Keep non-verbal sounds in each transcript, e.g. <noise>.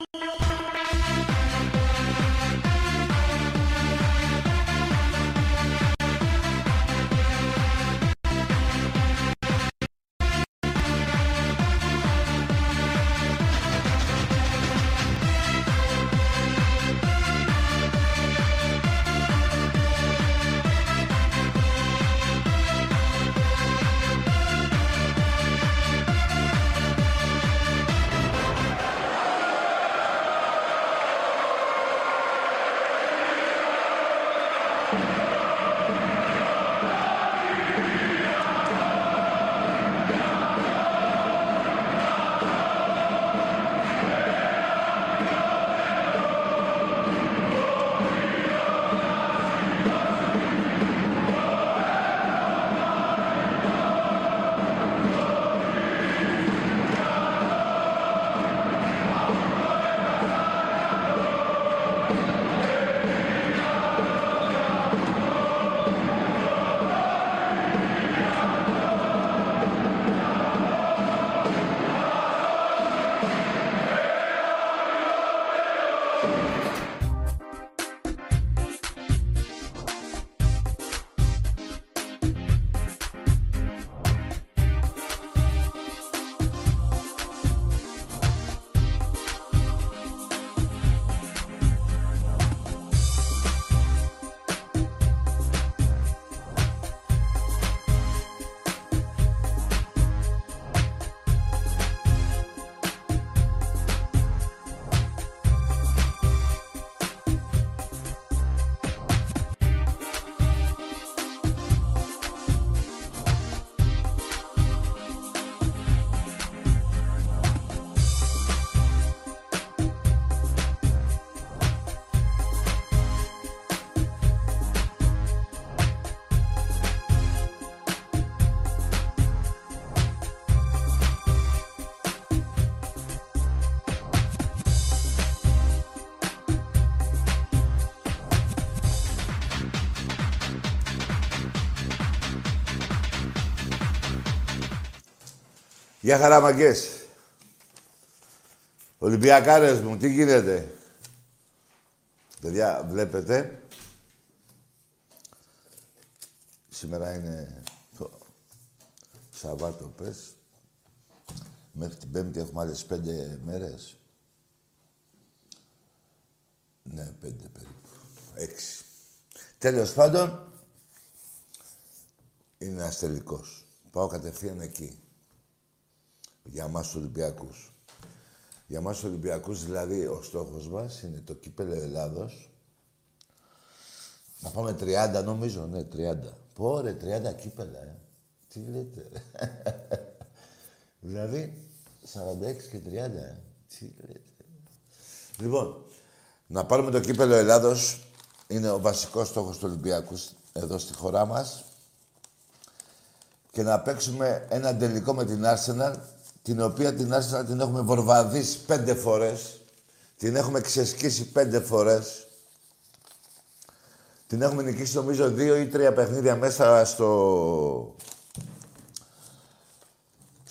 you <laughs> Γεια χαρά, μαγκές. Ολυμπιακάρες μου, τι γίνεται; Παιδιά, βλέπετε. Σήμερα είναι το Σαββάτο, πες. Μέχρι την Πέμπτη έχουμε άλλες πέντε μέρες. Ναι, πέντε περίπου. Έξι. Τέλος πάντων, είναι ένας τελικός. Πάω κατευθείαν εκεί. Για μας τους Ολυμπιακούς. Για μας τους Ολυμπιακούς, δηλαδή, ο στόχος μας είναι το κύπελο Ελλάδος. Να πάμε 30, νομίζω, ναι, 30. Πω, ρε, 30 κύπελα, ε. Τι λέτε, <laughs> Δηλαδή, 46 και 30, ε. Τι λέτε. Λοιπόν, να πάρουμε το κύπελο Ελλάδος είναι ο βασικός στόχος του Ολυμπιακού εδώ στη χώρα μας και να παίξουμε ένα τελικό με την Arsenal την οποία την Arsenal την έχουμε βορβαδίσει πέντε φορές την έχουμε ξεσκίσει πέντε φορές την έχουμε νικήσει νομίζω δύο ή τρία παιχνίδια μέσα στο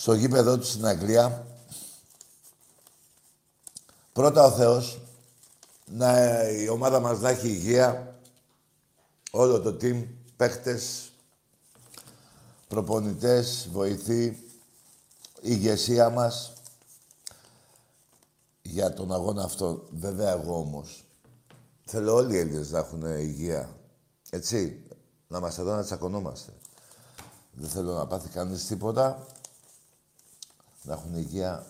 στο γήπεδο του στην Αγγλία. Πρώτα ο Θεός να, η ομάδα μας να έχει υγεία, όλο το team, παίχτες, προπονητές, βοηθοί, η ηγεσία μας για τον αγώνα αυτό. Βέβαια εγώ όμως θέλω όλοι οι Έλληνες να έχουν υγεία. Έτσι, να είμαστε εδώ να τσακωνόμαστε. Δεν θέλω να πάθει κανείς τίποτα. Να έχουν υγεία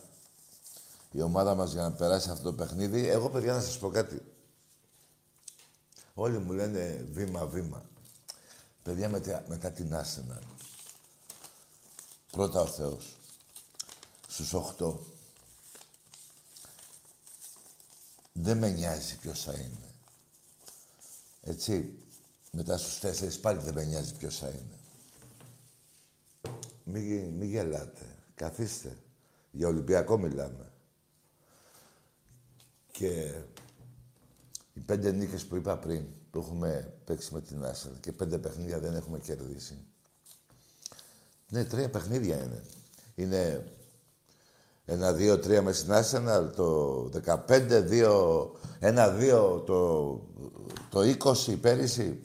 η ομάδα μας για να περάσει αυτό το παιχνίδι. Εγώ, παιδιά, να σας πω κάτι. Όλοι μου λένε βήμα-βήμα. Παιδιά, μετά, μετά την Άσενα. Πρώτα ο Θεός. Στους 8. Δεν με νοιάζει ποιος θα είναι. Έτσι. Μετά στους τέσσερις πάλι δεν με νοιάζει ποιος θα είναι. Μην μη γελάτε. Καθίστε. Για Ολυμπιακό μιλάμε. Και οι πέντε νίκες που είπα πριν, που έχουμε παίξει με την Άσελ και πέντε παιχνίδια δεν έχουμε κερδίσει. Ναι, τρία παιχνίδια είναι. Είναι ένα, δύο, τρία με στην Arsenal το 15, δύο, ένα, δύο το, το 20 πέρυσι.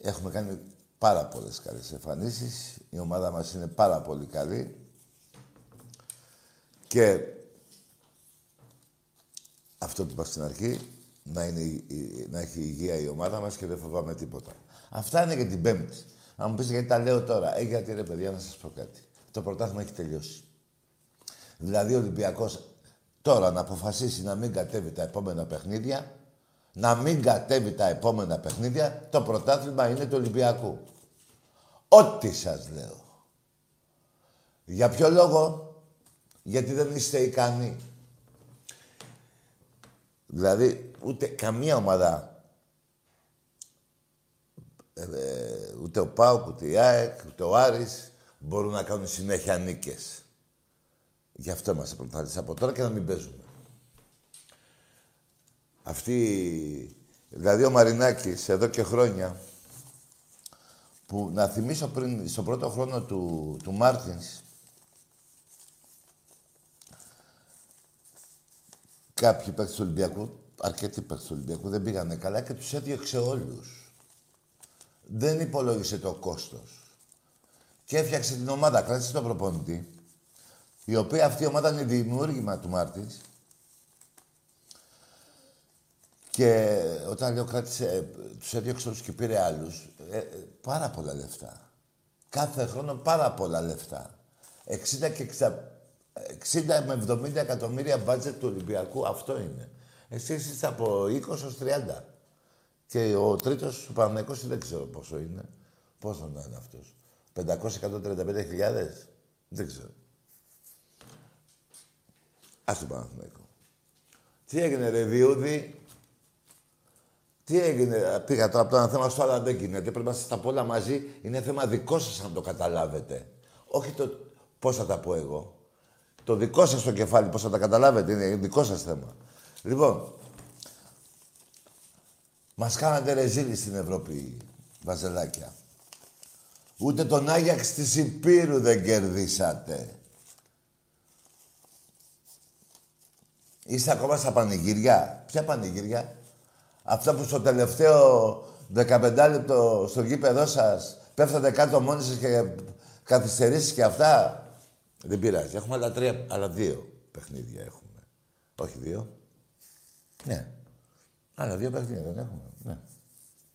Έχουμε κάνει πάρα πολλές καλές εμφανίσεις. Η ομάδα μας είναι πάρα πολύ καλή. Και αυτό που είπα στην αρχή, να, είναι, να έχει υγεία η ομάδα μας και δεν φοβάμαι τίποτα. Αυτά είναι για την Πέμπτη. Να μου πεις γιατί τα λέω τώρα. Ε, γιατί ρε παιδιά, να σας πω κάτι. Το πρωτάθλημα έχει τελειώσει. Δηλαδή ο Ολυμπιακός τώρα να αποφασίσει να μην κατέβει τα επόμενα παιχνίδια, να μην κατέβει τα επόμενα παιχνίδια, το πρωτάθλημα είναι του Ολυμπιακού. Ό,τι σας λέω. Για ποιο λόγο, γιατί δεν είστε ικανοί. Δηλαδή, ούτε καμία ομάδα, ε, ε, ούτε ο Πάουκ, ούτε η ΑΕΚ, ούτε ο Άρης, μπορούν να κάνουν συνέχεια νίκες. Γι' αυτό είμαστε πρωταθλητές από τώρα και να μην παίζουμε. Αυτή, δηλαδή ο Μαρινάκης, εδώ και χρόνια, που να θυμίσω πριν, στον πρώτο χρόνο του, του Μάρτινς, Κάποιοι παίκτες του Ολυμπιακού, αρκετοί παίκτες του Ολυμπιακού, δεν πήγανε καλά και τους έδιωξε όλους. Δεν υπολόγισε το κόστος. Και έφτιαξε την ομάδα, κράτησε τον προπονητή, η οποία αυτή η ομάδα είναι δημιούργημα του Μάρτινς. Και όταν λέω κράτησε, τους έδιωξε όλους και πήρε άλλους, ε, ε, πάρα πολλά λεφτά. Κάθε χρόνο πάρα πολλά λεφτά. 60 και 60 με 70 εκατομμύρια μπάτζετ του Ολυμπιακού, αυτό είναι. Εσείς είστε από 20 ως 30. Και ο τρίτος, ο Παναγικός, δεν ξέρω πόσο είναι. Πόσο να είναι αυτός. 535 χιλιάδες; Δεν ξέρω. Ας το Παναθηναϊκό. Τι έγινε ρε Διούδη; Τι έγινε; Πήγα τώρα από το ένα θέμα στο άλλο δεν γίνεται. Πρέπει να είστε τα πολλά μαζί. Είναι θέμα δικό σας να το καταλάβετε. Όχι το πώς θα τα πω εγώ. Το δικό σας το κεφάλι, πώς θα τα καταλάβετε, είναι δικό σας θέμα. Λοιπόν, μας κάνατε ρεζίλη στην Ευρώπη, βαζελάκια. Ούτε τον Άγιαξ της Υπήρου δεν κερδίσατε. Είστε ακόμα στα πανηγύρια. Ποια πανηγύρια; Αυτά που στο τελευταίο 15 λεπτό στο γήπεδό σας πέφτατε κάτω μόνοι σας και καθυστερήσεις και αυτά; Δεν πειράζει. Έχουμε άλλα τρία, άλλα δύο παιχνίδια έχουμε. Όχι δύο. Ναι. Άλλα δύο παιχνίδια δεν έχουμε. Ναι.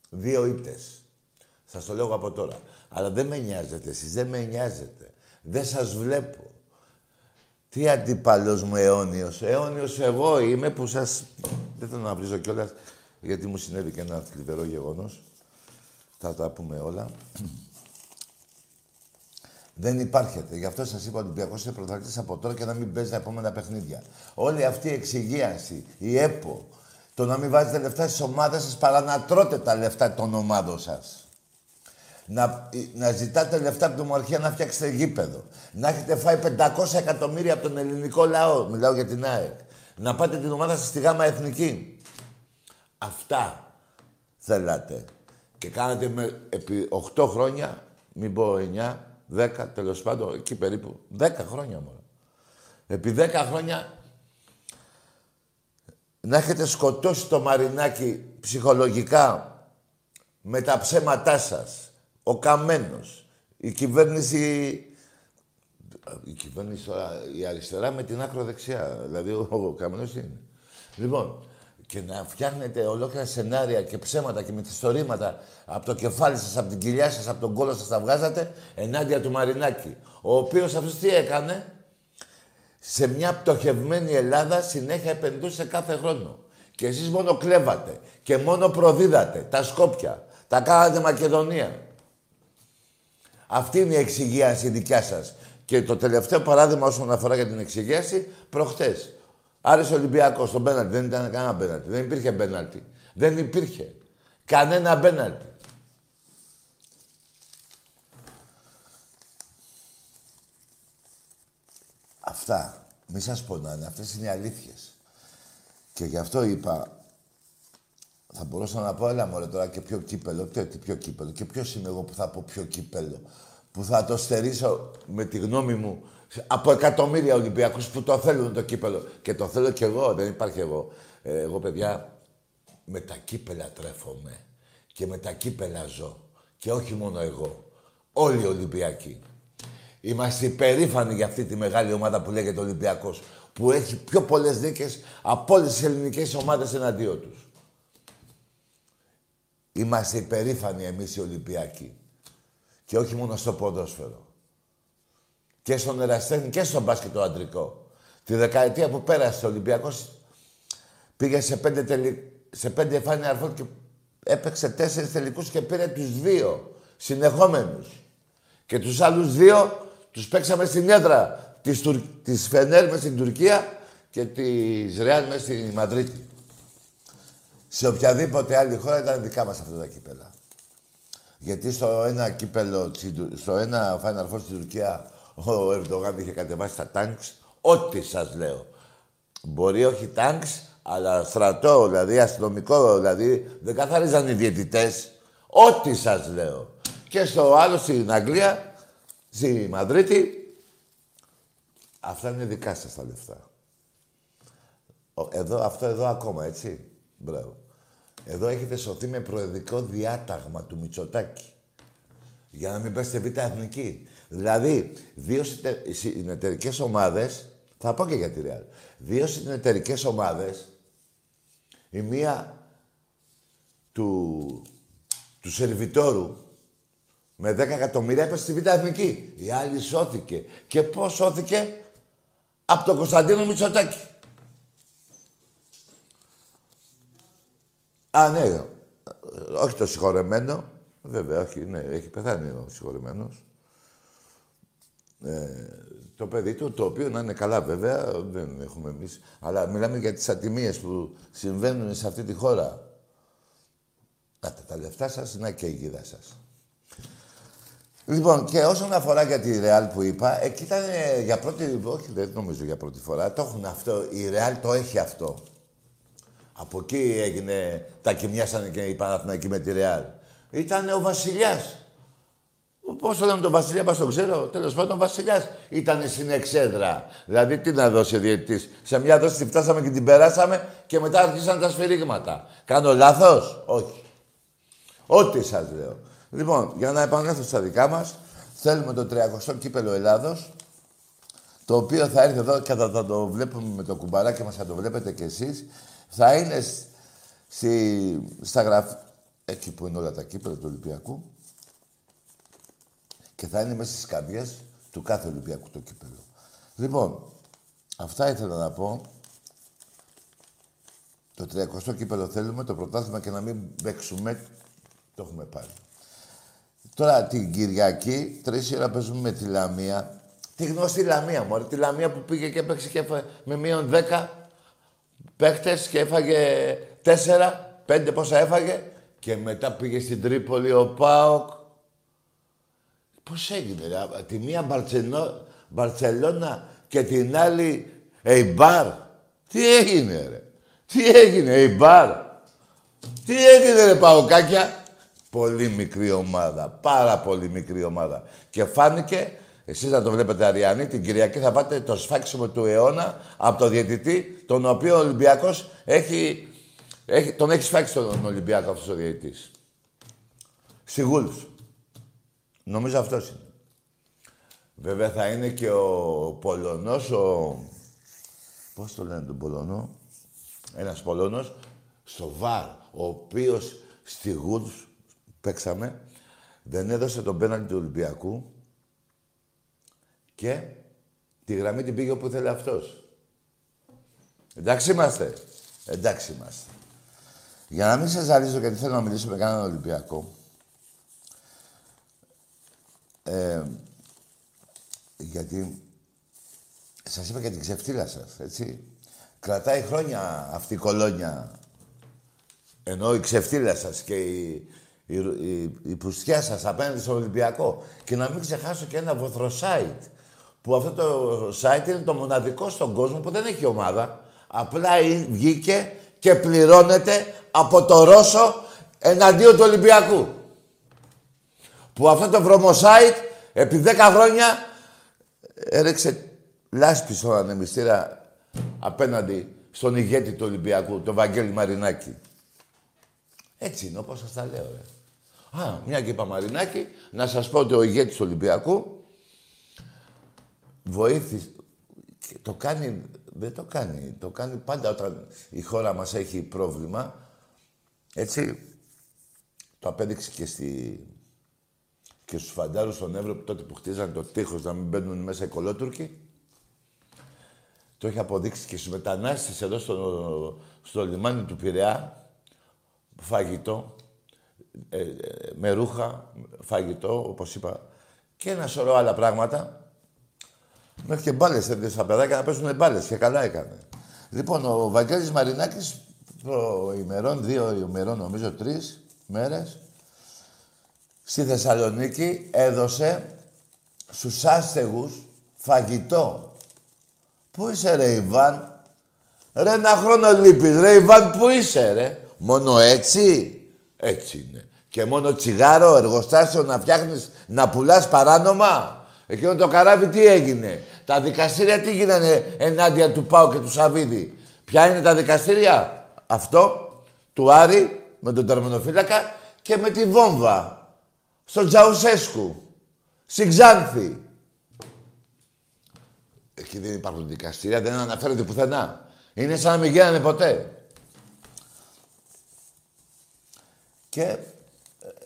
Δύο ήττες. Σας το λέω από τώρα. Αλλά δεν με νοιάζετε εσείς, δεν με νοιάζετε. Δεν σας βλέπω. Τι αντίπαλος μου αιώνιος. Αιώνιος εγώ είμαι που σας... Δεν θέλω να βρίζω κιόλας, γιατί μου συνέβη και ένα θλιβερό γεγονός. Θα τα πούμε όλα. Δεν υπάρχετε. Γι' αυτό σας είπα ότι ο Ολυμπιακό είναι πρωταθλητή από τώρα και να μην παίζει τα επόμενα παιχνίδια. Όλη αυτή η εξυγίαση, η ΕΠΟ, το να μην βάζετε λεφτά στις ομάδες σας παρά να τρώτε τα λεφτά των ομάδων σας. Να, να ζητάτε λεφτά από την Ομορφιά να φτιάξετε γήπεδο. Να έχετε φάει 500 εκατομμύρια από τον ελληνικό λαό. Μιλάω για την ΑΕΚ. Να πάτε την ομάδα σας στη ΓΑΜΑ Εθνική. Αυτά θέλατε. Και κάνατε με, επί 8 χρόνια, μην πω 9, 10, τέλος πάντων, εκεί περίπου. 10 χρόνια μόνο. Επί 10 χρόνια να έχετε σκοτώσει το Μαρινάκι ψυχολογικά με τα ψέματά σας. Ο Καμένος. Η κυβέρνηση... Η κυβέρνηση η αριστερά με την άκρο δεξιά. Δηλαδή ο, ο Καμένος είναι. Λοιπόν, και να φτιάχνετε ολόκληρα σενάρια και ψέματα και μυθιστορήματα από το κεφάλι σας, από την κοιλιά σας, από τον κόλο σας τα βγάζατε ενάντια του Μαρινάκη. Ο οποίος αυτός τι έκανε, σε μια πτωχευμένη Ελλάδα συνέχεια επενδύσε κάθε χρόνο. Και εσείς μόνο κλέβατε και μόνο προδίδατε τα Σκόπια. Τα κάνατε Μακεδονία. Αυτή είναι η εξυγίαση δικιά σας. Και το τελευταίο παράδειγμα όσον αφορά για την εξυγίαση, προχτές. Άρεσε Ολυμπιακός στον πέναλτι. Δεν ήταν κανένα πέναλτι. Δεν υπήρχε πέναλτι. Δεν υπήρχε. Κανένα πέναλτι. Αυτά. Μη σας πονάνε. Αυτές είναι οι αλήθειες. Και γι' αυτό είπα, θα μπορούσα να πω, έλα μωρέ τώρα και πιο κύπελο. Τι, τι πιο κύπελο. Και ποιος είμαι εγώ που θα πω πιο κύπελο. Που θα το στερήσω με τη γνώμη μου από εκατομμύρια Ολυμπιακούς που το θέλουν το κύπελο. Και το θέλω κι εγώ, δεν υπάρχει εγώ. Ε, εγώ, παιδιά, με τα κύπελα τρέφομαι. Και με τα κύπελα ζω. Και όχι μόνο εγώ. Όλοι οι Ολυμπιακοί. Είμαστε υπερήφανοι για αυτή τη μεγάλη ομάδα που λέγεται Ολυμπιακός. Που έχει πιο πολλές νίκες από όλες τις ελληνικές ομάδες εναντίον τους. Είμαστε υπερήφανοι εμείς οι Ολυμπιακοί. Και όχι μόνο στο ποδόσφαιρο. Και στον εραστέχνη και στον μπάσκετ το αντρικό. Τη δεκαετία που πέρασε ο Ολυμπιακός πήγε σε πέντε, τελι... σε πέντε φάνη και έπαιξε τέσσερις τελικούς και πήρε τους δύο συνεχόμενους. Και τους άλλους δύο τους παίξαμε στην έδρα της, Τουρ... της Φενέρ μες στην Τουρκία και της Ρεάλ μέσα στη Μαδρίτη. Σε οποιαδήποτε άλλη χώρα ήταν δικά μας αυτά τα κύπελα. Γιατί στο ένα κύπελο, στο ένα Final Four στην Τουρκία, ο Ερντογάν είχε κατεβάσει τα τάγκς. Ό,τι σας λέω. Μπορεί όχι τάγκς, αλλά στρατό, δηλαδή αστυνομικό, δηλαδή δεν καθαρίζαν οι διαιτητές. Ό,τι σας λέω. Και στο άλλο στην Αγγλία, στη Μαδρίτη, αυτά είναι δικά σας τα λεφτά. Εδώ, αυτό εδώ ακόμα, έτσι. Μπράβο. Εδώ έχετε σωθεί με προεδρικό διάταγμα του Μητσοτάκη. Για να μην πέστε β' εθνική. Δηλαδή, δύο συνεταιρικές ομάδες, θα πω και για τη Ρεάλ. Δύο συνεταιρικές ομάδες, η μία του, του σερβιτόρου με 10 εκατομμύρια έπεσε στη Β' Εθνική. Η άλλη σώθηκε. Και πώς σώθηκε; Από τον Κωνσταντίνο Μητσοτάκη. Α, ναι. Όχι το συγχωρεμένο. Βέβαια, όχι, ναι, έχει πεθάνει ο συγχωρεμένος. Ε, το παιδί του, το οποίο να είναι καλά βέβαια, δεν έχουμε εμείς. Αλλά μιλάμε για τις ατιμίες που συμβαίνουν σε αυτή τη χώρα. Κάτε τα λεφτά σας, να και η γίδα σας. Λοιπόν, και όσον αφορά για τη Ρεάλ που είπα, εκεί ήταν για πρώτη... Όχι, δεν νομίζω για πρώτη φορά. Το έχουν αυτό. Η Ρεάλ το έχει αυτό. Από εκεί έγινε... Τα κοιμιάσανε και οι Παναθηναϊκοί με τη Ρεάλ. Ήταν ο βασιλιάς. Πώς το λέμε τον Βασιλιά, μας τον ξέρω. Τέλος πάντων, ο Βασιλιάς ήταν στην εξέδρα. Δηλαδή, τι να δώσει ο διαιτητής. Σε μια δόση τη φτάσαμε και την περάσαμε και μετά άρχισαν τα σφυρίγματα. Κάνω λάθος, Όχι. Ό,τι σας λέω. Λοιπόν, για να επανέλθω στα δικά μας, θέλουμε το 30ο κύπελο Ελλάδος, το οποίο θα έρθει εδώ και θα, το βλέπουμε με το κουμπαράκι μας, θα το βλέπετε κι εσείς. Θα είναι στη, στα γραφ... εκεί που είναι όλα τα κύπελα του Ολυμπιακού και θα είναι μέσα στις καρδιές του κάθε Ολυμπιακού το κύπελο. Λοιπόν, αυτά ήθελα να πω. Το 30ο κύπελο θέλουμε, το πρωτάθλημα και να μην παίξουμε, το έχουμε πάρει. Τώρα την Κυριακή, τρεις ώρα παίζουμε με τη Λαμία. Τη γνωστή Λαμία, μωρέ. Τη Λαμία που πήγε και έπαιξε και με μείον 10 παίχτες και έφαγε 4, 5 πόσα έφαγε. Και μετά πήγε στην Τρίπολη ο Πάοκ Πώς έγινε, ρε. Τη μία Μπαρτσενό, Μπαρτσελώνα και την άλλη Εϊμπάρ. Τι έγινε, ρε. Τι έγινε, Εϊμπάρ. Τι έγινε, ρε, Παοκάκια. Πολύ μικρή ομάδα. Πάρα πολύ μικρή ομάδα. Και φάνηκε, εσείς να το βλέπετε Αριάννη, την Κυριακή θα πάτε το σφάξιμο του αιώνα από το διαιτητή, τον οποίο ο Ολυμπιακός έχει, έχει, τον έχει σφάξει τον Ολυμπιακό αυτός ο διαιτητής. Σιγούλους. Νομίζω αυτός είναι. Βέβαια θα είναι και ο Πολωνός, ο... Πώς το λένε τον Πολωνό. Ένας Πολωνός, στο ΒΑΡ, ο οποίος στη Γουλς παίξαμε, δεν έδωσε τον πέναλτι του Ολυμπιακού και τη γραμμή την πήγε όπου θέλει αυτός. Εντάξει είμαστε. Εντάξει είμαστε. Για να μην σας ζαλίζω γιατί θέλω να μιλήσω με κανέναν Ολυμπιακό, ε, γιατί σας είπα και την ξεφτύλα σας, έτσι. Κρατάει χρόνια αυτή η κολόνια. Ενώ η ξεφτύλα σας και η, η, η, η πουστιά σας απέναντι στο Ολυμπιακό. Και να μην ξεχάσω και ένα βοθροσάιτ. Που αυτό το site είναι το μοναδικό στον κόσμο που δεν έχει ομάδα. Απλά βγήκε και πληρώνεται από το Ρώσο εναντίον του Ολυμπιακού που αυτό το βρωμοσάιτ επί 10 χρόνια έρεξε λάσπη στον ανεμιστήρα απέναντι στον ηγέτη του Ολυμπιακού, τον Βαγγέλη Μαρινάκη. Έτσι είναι όπως σας τα λέω. Ρε. Α, μια και είπα Μαρινάκη, να σας πω ότι ο ηγέτης του Ολυμπιακού βοήθησε, το κάνει, δεν το κάνει, το κάνει πάντα όταν η χώρα μας έχει πρόβλημα. Έτσι, το απέδειξε και στη και στους φαντάρους στον Εύρο τότε που χτίζανε το τείχος να μην μπαίνουν μέσα οι κολότουρκοι. Το έχει αποδείξει και στους μετανάστες εδώ στο, στο λιμάνι του Πειραιά. Φαγητό, ε, ε, με ρούχα, φαγητό, όπως είπα, και ένα σωρό άλλα πράγματα. Μέχρι και μπάλες έδινε στα παιδάκια να παίζουν μπάλες και καλά έκανε. Λοιπόν, ο Βαγγέλης Μαρινάκης ημερών, δύο ημερών νομίζω, τρεις μέρες, στη Θεσσαλονίκη έδωσε στους άστεγους φαγητό. Πού είσαι ρε Ιβάν; Ρε ένα χρόνο λείπεις ρε Ιβάν πού είσαι ρε; Μόνο έτσι; Έτσι είναι. Και μόνο τσιγάρο, εργοστάσιο να φτιάχνεις, να πουλάς παράνομα; Εκείνο το καράβι τι έγινε; Τα δικαστήρια τι γίνανε ενάντια του Πάου και του Σαββίδη; Ποια είναι τα δικαστήρια; Αυτό του Άρη με τον τερμονοφύλακα και με τη βόμβα στον Τζαουσέσκου, στην Ξάνθη. Εκεί δεν υπάρχουν δικαστήρια, δεν αναφέρονται πουθενά. Είναι σαν να μην γίνανε ποτέ. Και ε,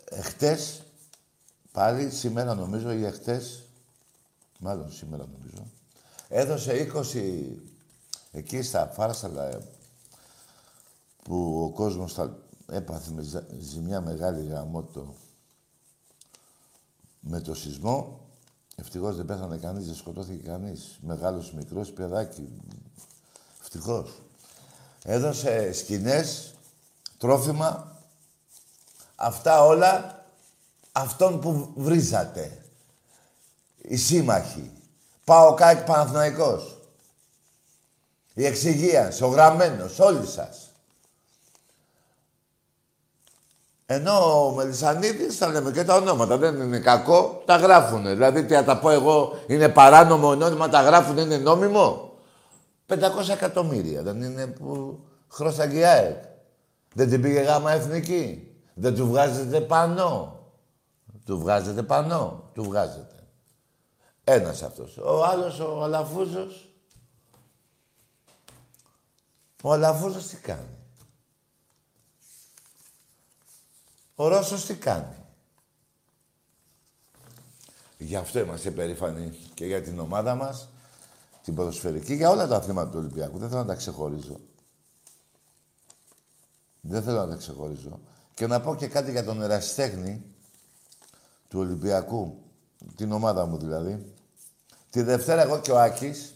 εχθές, πάλι σήμερα νομίζω ή εχθές, μάλλον σήμερα νομίζω, έδωσε 20 εκεί στα φάρσαλα που ο κόσμος θα έπαθε με ζημιά μεγάλη γαμότο με το σεισμό, ευτυχώς δεν πέθανε κανείς, δεν σκοτώθηκε κανείς. Μεγάλος, μικρός, παιδάκι. Ευτυχώς. Έδωσε σκηνές, τρόφιμα, αυτά όλα αυτόν που βρίζατε. Οι σύμμαχοι. Πάω κάτι Παναθηναϊκός. Η εξυγίανση, ο γραμμένος, όλοι σας. Ενώ ο Μελισανίδης θα λέμε και τα ονόματα. Δεν είναι κακό, τα γράφουν. Δηλαδή, τι θα τα πω εγώ, είναι παράνομο νόμιμα, τα γράφουν, είναι νόμιμο. 500 εκατομμύρια δεν είναι που χρώσαγε η ΑΕΚ. Δεν την πήγε γάμα εθνική. Δεν του βγάζετε πάνω. Του βγάζετε πάνω. Του βγάζετε. Ένας αυτός. Ο άλλος, ο Αλαφούζος. Ο Αλαφούζος τι κάνει; Ο Ρώσος τι κάνει; Γι' αυτό είμαστε περήφανοι και για την ομάδα μας, την ποδοσφαιρική, για όλα τα αθλήματα του Ολυμπιακού. Δεν θέλω να τα ξεχωρίζω. Δεν θέλω να τα ξεχωρίζω. Και να πω και κάτι για τον ερασιτέχνη του Ολυμπιακού, την ομάδα μου δηλαδή. Τη Δευτέρα εγώ και ο Άκης,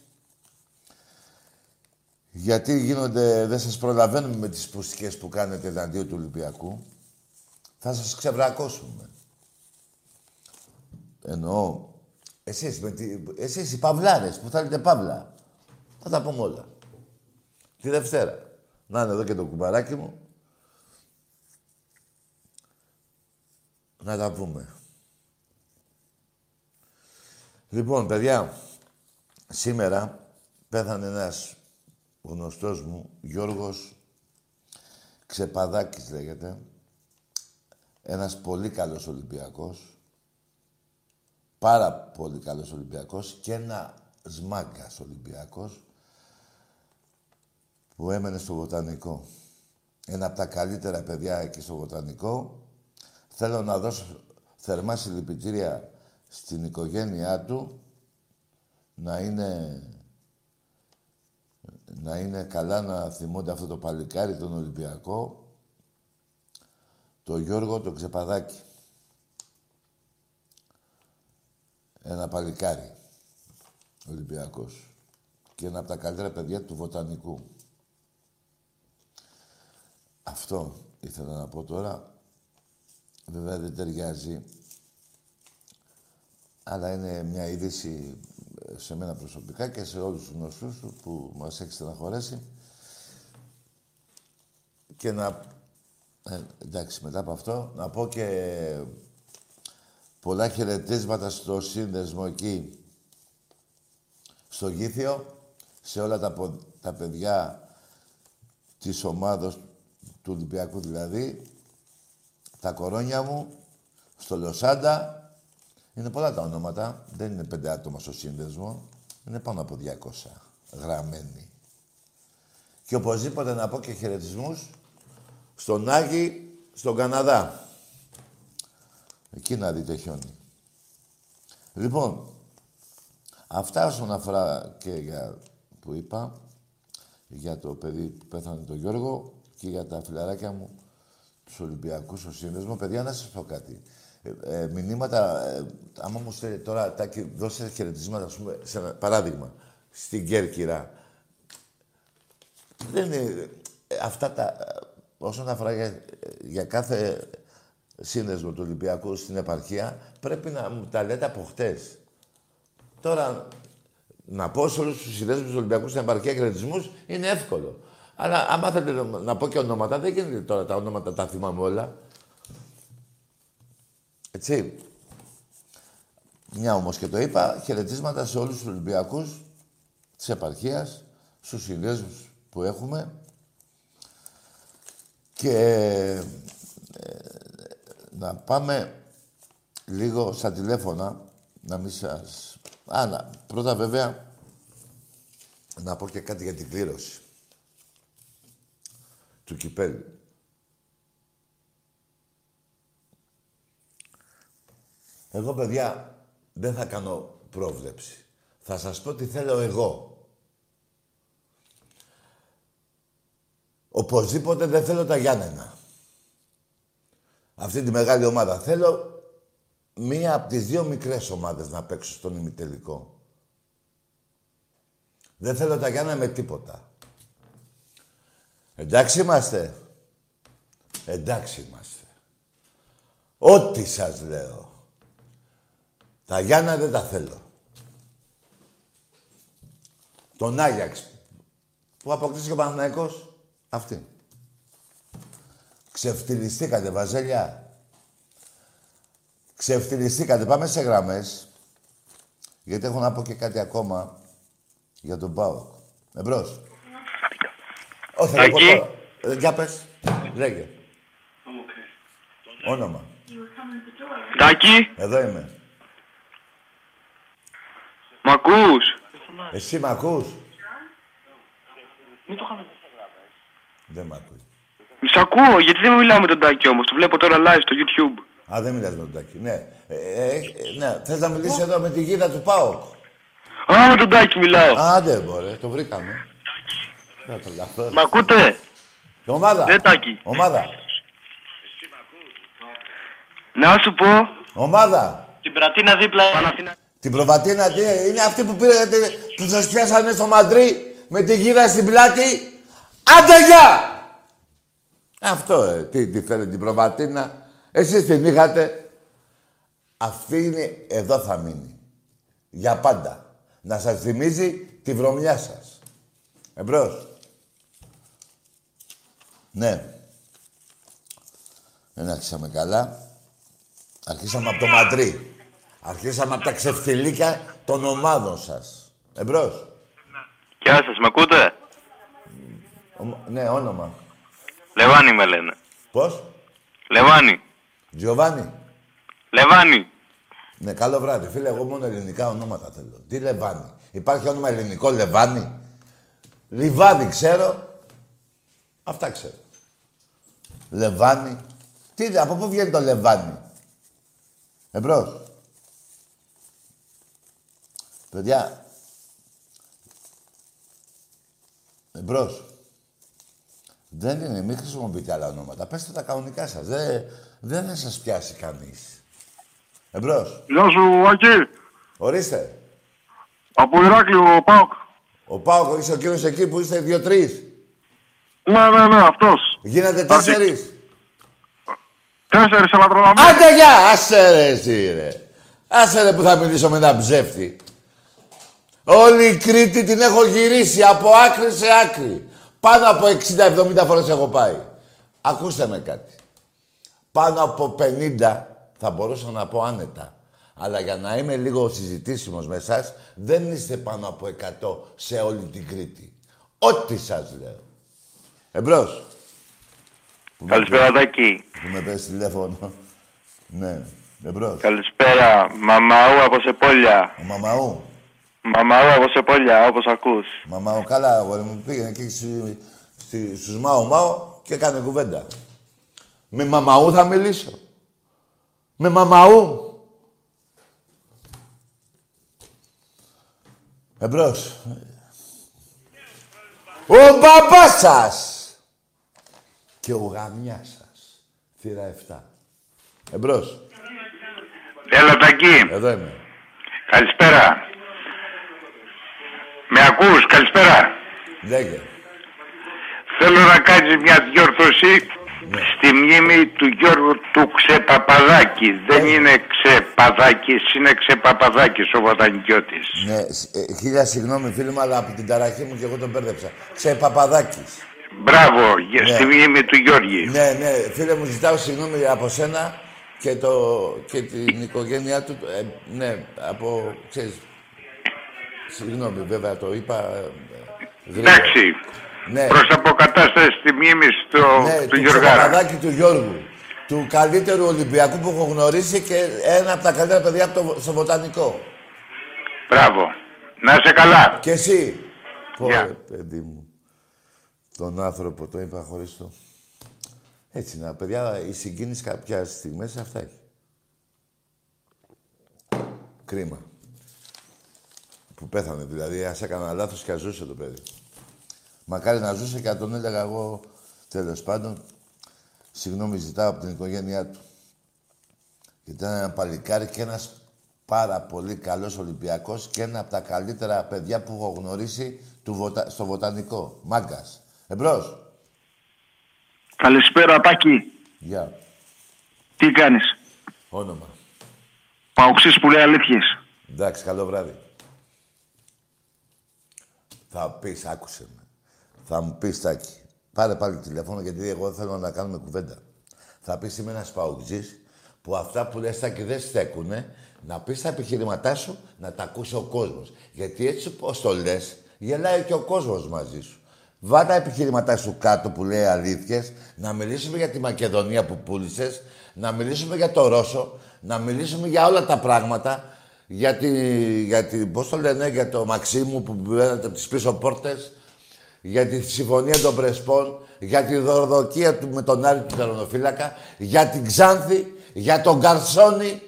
γιατί γίνονται, δεν σας προλαβαίνουμε με τις πουστικές που κάνετε εναντίον του Ολυμπιακού, θα σας ξεβρακώσουμε. Εννοώ, εσείς, με τη, εσείς οι παυλάρες που θέλετε παύλα, θα τα πούμε όλα. Τη Δευτέρα. Να είναι εδώ και το κουμπαράκι μου. Να τα πούμε. Λοιπόν, παιδιά, σήμερα πέθανε ένας γνωστός μου, Γιώργος Ξεπαδάκης λέγεται, ένας πολύ καλός Ολυμπιακός, πάρα πολύ καλός Ολυμπιακός και ένας σμάγκας Ολυμπιακός που έμενε στο Βοτανικό. Ένα από τα καλύτερα παιδιά εκεί στο Βοτανικό. Θέλω να δώσω θερμά συλληπιτήρια στην οικογένειά του να είναι να είναι καλά να θυμούνται αυτό το παλικάρι τον Ολυμπιακό το Γιώργο το Ξεπαδάκι ένα παλικάρι Ολυμπιακός. Και ένα από τα καλύτερα παιδιά του Βοτανικού. Αυτό ήθελα να πω τώρα. Βέβαια δεν ταιριάζει αλλά είναι μια είδηση σε μένα προσωπικά και σε όλους τους γνωστούς του που μας έχει στεναχωρέσει. Και να... Ε, εντάξει, μετά από αυτό, να πω και πολλά χαιρετίσματα στο σύνδεσμο εκεί, στο Γήθιο, σε όλα τα, τα παιδιά της ομάδος του Ολυμπιακού δηλαδή, τα κορώνια μου, στο Λοσάντα, είναι πολλά τα ονόματα. Δεν είναι πέντε άτομα στο σύνδεσμο. Είναι πάνω από 200 γραμμένοι. Και οπωσδήποτε να πω και χαιρετισμούς στον Άγη, στον Καναδά. Εκεί να δείτε χιόνι. Λοιπόν, αυτά όσον αφορά και για που είπα, για το παιδί που πέθανε τον Γιώργο και για τα φιλαράκια μου, τους Ολυμπιακούς στο σύνδεσμο. Παιδιά, να σας πω κάτι ε, ε, μηνύματα. Ε, άμα μου στέλνει τώρα, τάκι, δώσε χαιρετισμάτα, ας πούμε, σε ένα παράδειγμα, στην Κέρκυρα. Δεν είναι... Ε, αυτά τα... Ε, όσον αφορά για, για κάθε σύνδεσμο του Ολυμπιακού στην επαρχία, πρέπει να μου τα λέτε από χτες. Τώρα, να πω σε όλους τους συνδέσμους του Ολυμπιακού στην επαρχία χαιρετισμούς είναι εύκολο. Αλλά άμα θέλετε να πω και ονόματα, δεν γίνεται τώρα τα ονόματα, τα θυμάμαι όλα. Έτσι. Μια όμως και το είπα, χαιρετίσματα σε όλους τους Ολυμπιακούς της επαρχίας, στους συνδέσμους που έχουμε και ε, να πάμε λίγο στα τηλέφωνα, να μην σας... Α, πρώτα βέβαια, να πω και κάτι για την κλήρωση του κυπέλου. Εγώ, παιδιά, δεν θα κάνω πρόβλεψη. Θα σας πω τι θέλω εγώ. Οπωσδήποτε δεν θέλω τα Γιάννενα. Αυτή τη μεγάλη ομάδα. Θέλω μία από τις δύο μικρές ομάδες να παίξω στον ημιτελικό. Δεν θέλω τα Γιάννενα με τίποτα. Εντάξει είμαστε. Εντάξει είμαστε. Ό,τι σας λέω. Τα Γιάννα δεν τα θέλω. Τον Άγιαξ που αποκτήσει και ο Παναθηναϊκός, αυτή. Ξεφτυλιστήκατε, Βαζέλια. Ξεφτυλιστήκατε. Πάμε σε γραμμές. Γιατί έχω να πω και κάτι ακόμα για τον Πάοκ. Εμπρός. Όχι, θα το πω τώρα. Ε, Για πες. Λέγε. Όνομα. Τάκη, Εδώ είμαι. Μ' ακούς; Εσύ μ' ακούς; Δεν μ' ακούει. Σ' ακούω, γιατί δεν μιλάω με τον Τάκη όμως, το βλέπω τώρα live στο YouTube. Α, δεν μιλάς με τον Τάκη. Ναι. Ε, ε, ε, ναι. Θες να μιλήσεις εδώ με τη γίδα του ΠΑΟΚ; Α, με τον Τάκη μιλάω. Α, δεν μπορεί. Το βρήκαμε. Να το λαθώ. Μ' ακούτε; Ομάδα. Ναι, Τάκη. Ομάδα. Να σου πω, Ομάδα. την πρατίνα δίπλα Παναθήνα... Την προβατίνα τι είναι αυτή που πήρατε, που σας πιάσανε στο Μαντρί με τη γύρα στην πλάτη. Άντε γεια! Αυτό, ε, τι, τι θέλετε, την προβατίνα. Εσείς την είχατε. Αυτή είναι, εδώ θα μείνει. Για πάντα. Να σας θυμίζει τη βρωμιά σας. Εμπρός. Ναι. Δεν άρχισαμε καλά. Αρχίσαμε από το Μαντρί. Αρχίσαμε από τα ξεφτιλίκια των ομάδων σας. Εμπρός. Γεια σας, μ' ακούτε; Ομα- Ναι, όνομα. Λεβάνι με λένε. Πώς; Λεβάνι. Τζιοβάνι. Λεβάνι. Ναι, καλό βράδυ. Φίλε, εγώ μόνο ελληνικά ονόματα θέλω. Τι Λεβάνι; Υπάρχει όνομα ελληνικό Λεβάνι; Λιβάδι ξέρω. Αυτά ξέρω. Λεβάνι. Τι, από πού βγαίνει το Λεβάνι; Εμπρός. Παιδιά. Εμπρός. Δεν είναι, μην χρησιμοποιείτε άλλα ονόματα. Πέστε τα κανονικά σας. Δεν, δεν θα σας πιάσει κανείς. Εμπρός. Γεια σου, Άκη. Ορίστε. Από Ηράκλειο, Πάοκ. Ο Πάοκ είσαι ο κύριος εκεί που είστε δύο-τρεις. Ναι, ναι, ναι, αυτός. Γίνατε τέσσερις. Τέσσερις ελατρολαμμένοι. Άντε γεια! Άσε ρε εσύ ρε. Άσε ρε που θα μιλήσω με ένα ψεύτη. Όλη η Κρήτη την έχω γυρίσει από άκρη σε άκρη. Πάνω από 60-70 φορές έχω πάει. Ακούστε με κάτι. Πάνω από 50 θα μπορούσα να πω άνετα. Αλλά για να είμαι λίγο συζητήσιμος με εσάς, δεν είστε πάνω από 100 σε όλη την Κρήτη. Ό,τι σας λέω. Εμπρός. Που με Καλησπέρα Τάκη. που με πες τηλέφωνο. ναι, εμπρός. Καλησπέρα. Μαμαού από Σεπόλια. Ο Μαμαού. Μαμαού από Σεπόλια, όπως ακούς. Μαμαού, καλά, αγόρι μου. Πήγαινε εκεί στη, στη, στους Μάου Μάου και έκανε κουβέντα. Με Μαμαού θα μιλήσω. Με Μαμαού. Εμπρός. Ο μπαμπάς σας. Και ο γαμιάς σας. Θύρα 7. Εμπρός. Έλα Τάκη. Εδώ είμαι. Καλησπέρα. Με ακούς, καλησπέρα. Λέγε. Θέλω να κάνεις μια διόρθωση στη μνήμη του Γιώργου του Ξεπαπαδάκη. Δεν είναι Ξεπαδάκης, είναι Ξεπαπαδάκης ο Βοτανικιώτης. Ναι, σ- ε, χίλια συγγνώμη φίλε μου, αλλά από την ταραχή μου και εγώ τον μπέρδεψα. Ξε Παπαδάκης. Μπράβο, για- Ναι. στη μνήμη του Γιώργη. Ναι, ναι, φίλε μου, ζητάω συγγνώμη από σένα και, το, και την οικογένειά του. Ε, ναι, από, ξέρεις, συγγνώμη, βέβαια το είπα ε, γρήγορα. Εντάξει. Ναι, Προς αποκατάσταση στη μνήμης στο, ναι, του του Γιωργάρα. Παπαδάκη του Γιώργου. Του καλύτερου Ολυμπιακού που έχω γνωρίσει και ένα από τα καλύτερα παιδιά από το, στο Βοτανικό. Μπράβο. Να είσαι καλά. Και εσύ. Γεια. Πω, παιδί μου. Τον άνθρωπο το είπα χωρίς το... Έτσι να, παιδιά, η συγκίνηση κάποια στιγμές αυτά έχει. Κρίμα. Που πέθανε, δηλαδή, ας έκανα λάθος και ας ζούσε το παιδί. Μακάρι να ζούσε και να τον έλεγα εγώ, τέλος πάντων, συγγνώμη ζητάω από την οικογένειά του. Γιατί ήταν ένα παλικάρι και ένας πάρα πολύ καλός Ολυμπιακός και ένα από τα καλύτερα παιδιά που έχω γνωρίσει του βοτα... στο βοτανικό. Μάγκας. Εμπρός. Καλησπέρα, Τάκη. Γεια. Τι κάνεις; Όνομα. Παοξής που λέει αλήθειες. Εντάξει, καλό βράδυ. Θα πεις, άκουσε με. Θα μου πεις, Τάκη. Πάρε πάλι τηλέφωνο γιατί εγώ θέλω να κάνουμε κουβέντα. Θα πεις είμαι ένας παουτζής που αυτά που λες και δεν στέκουνε, να πεις τα επιχειρηματά σου να τα ακούσει ο κόσμος. Γιατί έτσι πώς το λες, γελάει και ο κόσμος μαζί σου. Βάτα τα επιχειρηματά σου κάτω που λέει αλήθειες, να μιλήσουμε για τη Μακεδονία που πούλησες, να μιλήσουμε για το Ρώσο, να μιλήσουμε για όλα τα πράγματα, για, τη, για, τη, πώς το λένε, για το Μαξίμου που μπαίνατε από τις πίσω πόρτες, για τη συμφωνία των Πρεσπών, για τη δωροδοκία του με τον Άρη του Τερονοφύλακα, για την Ξάνθη, για τον Καρσόνη.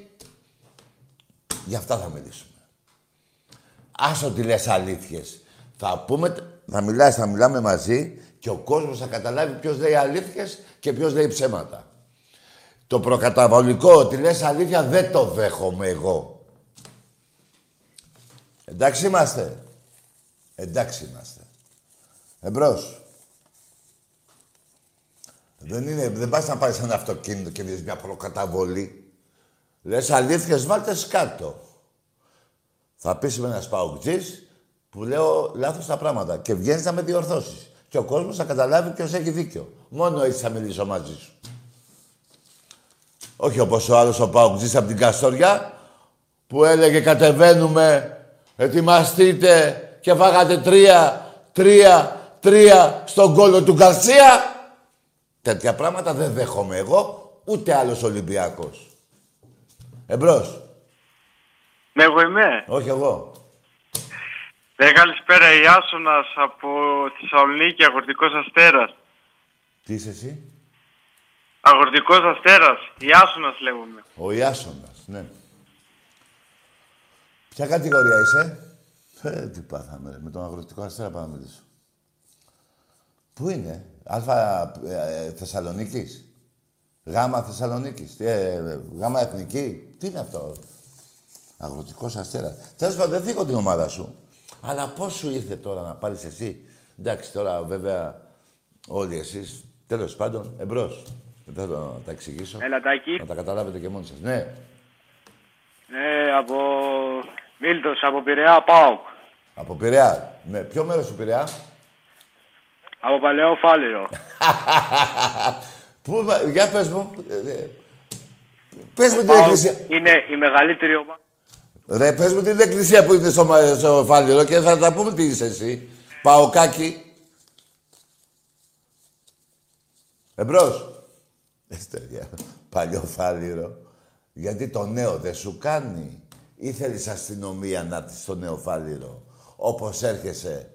Για αυτά θα μιλήσουμε. Άσο τι λες αλήθειες. Θα πούμε, θα μιλάς, θα μιλάμε μαζί και ο κόσμος θα καταλάβει ποιος λέει αλήθειες και ποιος λέει ψέματα. Το προκαταβολικό ότι λες αλήθεια δεν το δέχομαι εγώ. Εντάξει είμαστε. Εντάξει είμαστε. Εμπρός. Δεν, είναι, δεν πας να πάρεις ένα αυτοκίνητο και δεις μια προκαταβολή. Λες αλήθειες, βάλτες σκάτω. Θα πεις με ένας σπαουτζής που λέω λάθος τα πράγματα και βγαίνεις να με διορθώσεις. Και ο κόσμος θα καταλάβει ποιος έχει δίκιο. Μόνο έτσι θα μιλήσω μαζί σου. Όχι όπως ο άλλος ο Παουτζής από την Καστοριά που έλεγε κατεβαίνουμε, ετοιμαστείτε και φάγατε τρία, τρία, τρία στον κόλλο του Γκαρσία. Τέτοια πράγματα δεν δέχομαι εγώ, ούτε άλλος Ολυμπιακός. Εμπρός. Ναι, εγώ είμαι. Όχι εγώ. Ναι, καλησπέρα, Ιάσονας από Θεσσαλονίκη, αγορτικός αστέρας. Τι είσαι εσύ; Αγορτικός αστέρας, Ιάσονας λέγομαι. Ο Ιάσονας, ναι. Ποια κατηγορία είσαι; Ε, τι πάθαμε, ρε. με τον αγροτικό αστέρα πάμε να μιλήσω. Πού είναι, Αλφα ε, Θεσσαλονίκης, Γάμα Θεσσαλονίκης, ε, Γάμα Εθνική. Τι είναι αυτό, Αγροτικός αστέρας. Τέλος πάντων, δεν θίγω την ομάδα σου. Αλλά πώς σου ήρθε τώρα να πάρεις εσύ; Εντάξει, τώρα βέβαια όλοι εσείς, τέλος πάντων, εμπρός. Δεν θέλω να τα εξηγήσω. Έλα, Τάκη. Να τα καταλάβετε και μόνοι σας. Ναι. Ναι, από Μίλτος, από Πειραιά, ΠΑΟΚ. Από Πειραιά. Ναι. Ποιο μέρος του Πειραιά; Από Παλαιό Φάληρο. <laughs> Πού, για πες μου. Ε, ε, Πες μου την ΠΑΟΚ εκκλησία. είναι η μεγαλύτερη ομάδα. Ρε, πες μου την εκκλησία που είναι στο, μα- στο Φάληρο και θα τα πούμε τι είσαι εσύ. Παοκάκι. Εμπρός. Εστεριά. Παλιό Φάληρο. Γιατί το νέο δεν σου κάνει. Ή θέλεις αστυνομία να έρθει στο νέο Φάληρο. Όπως έρχεσαι.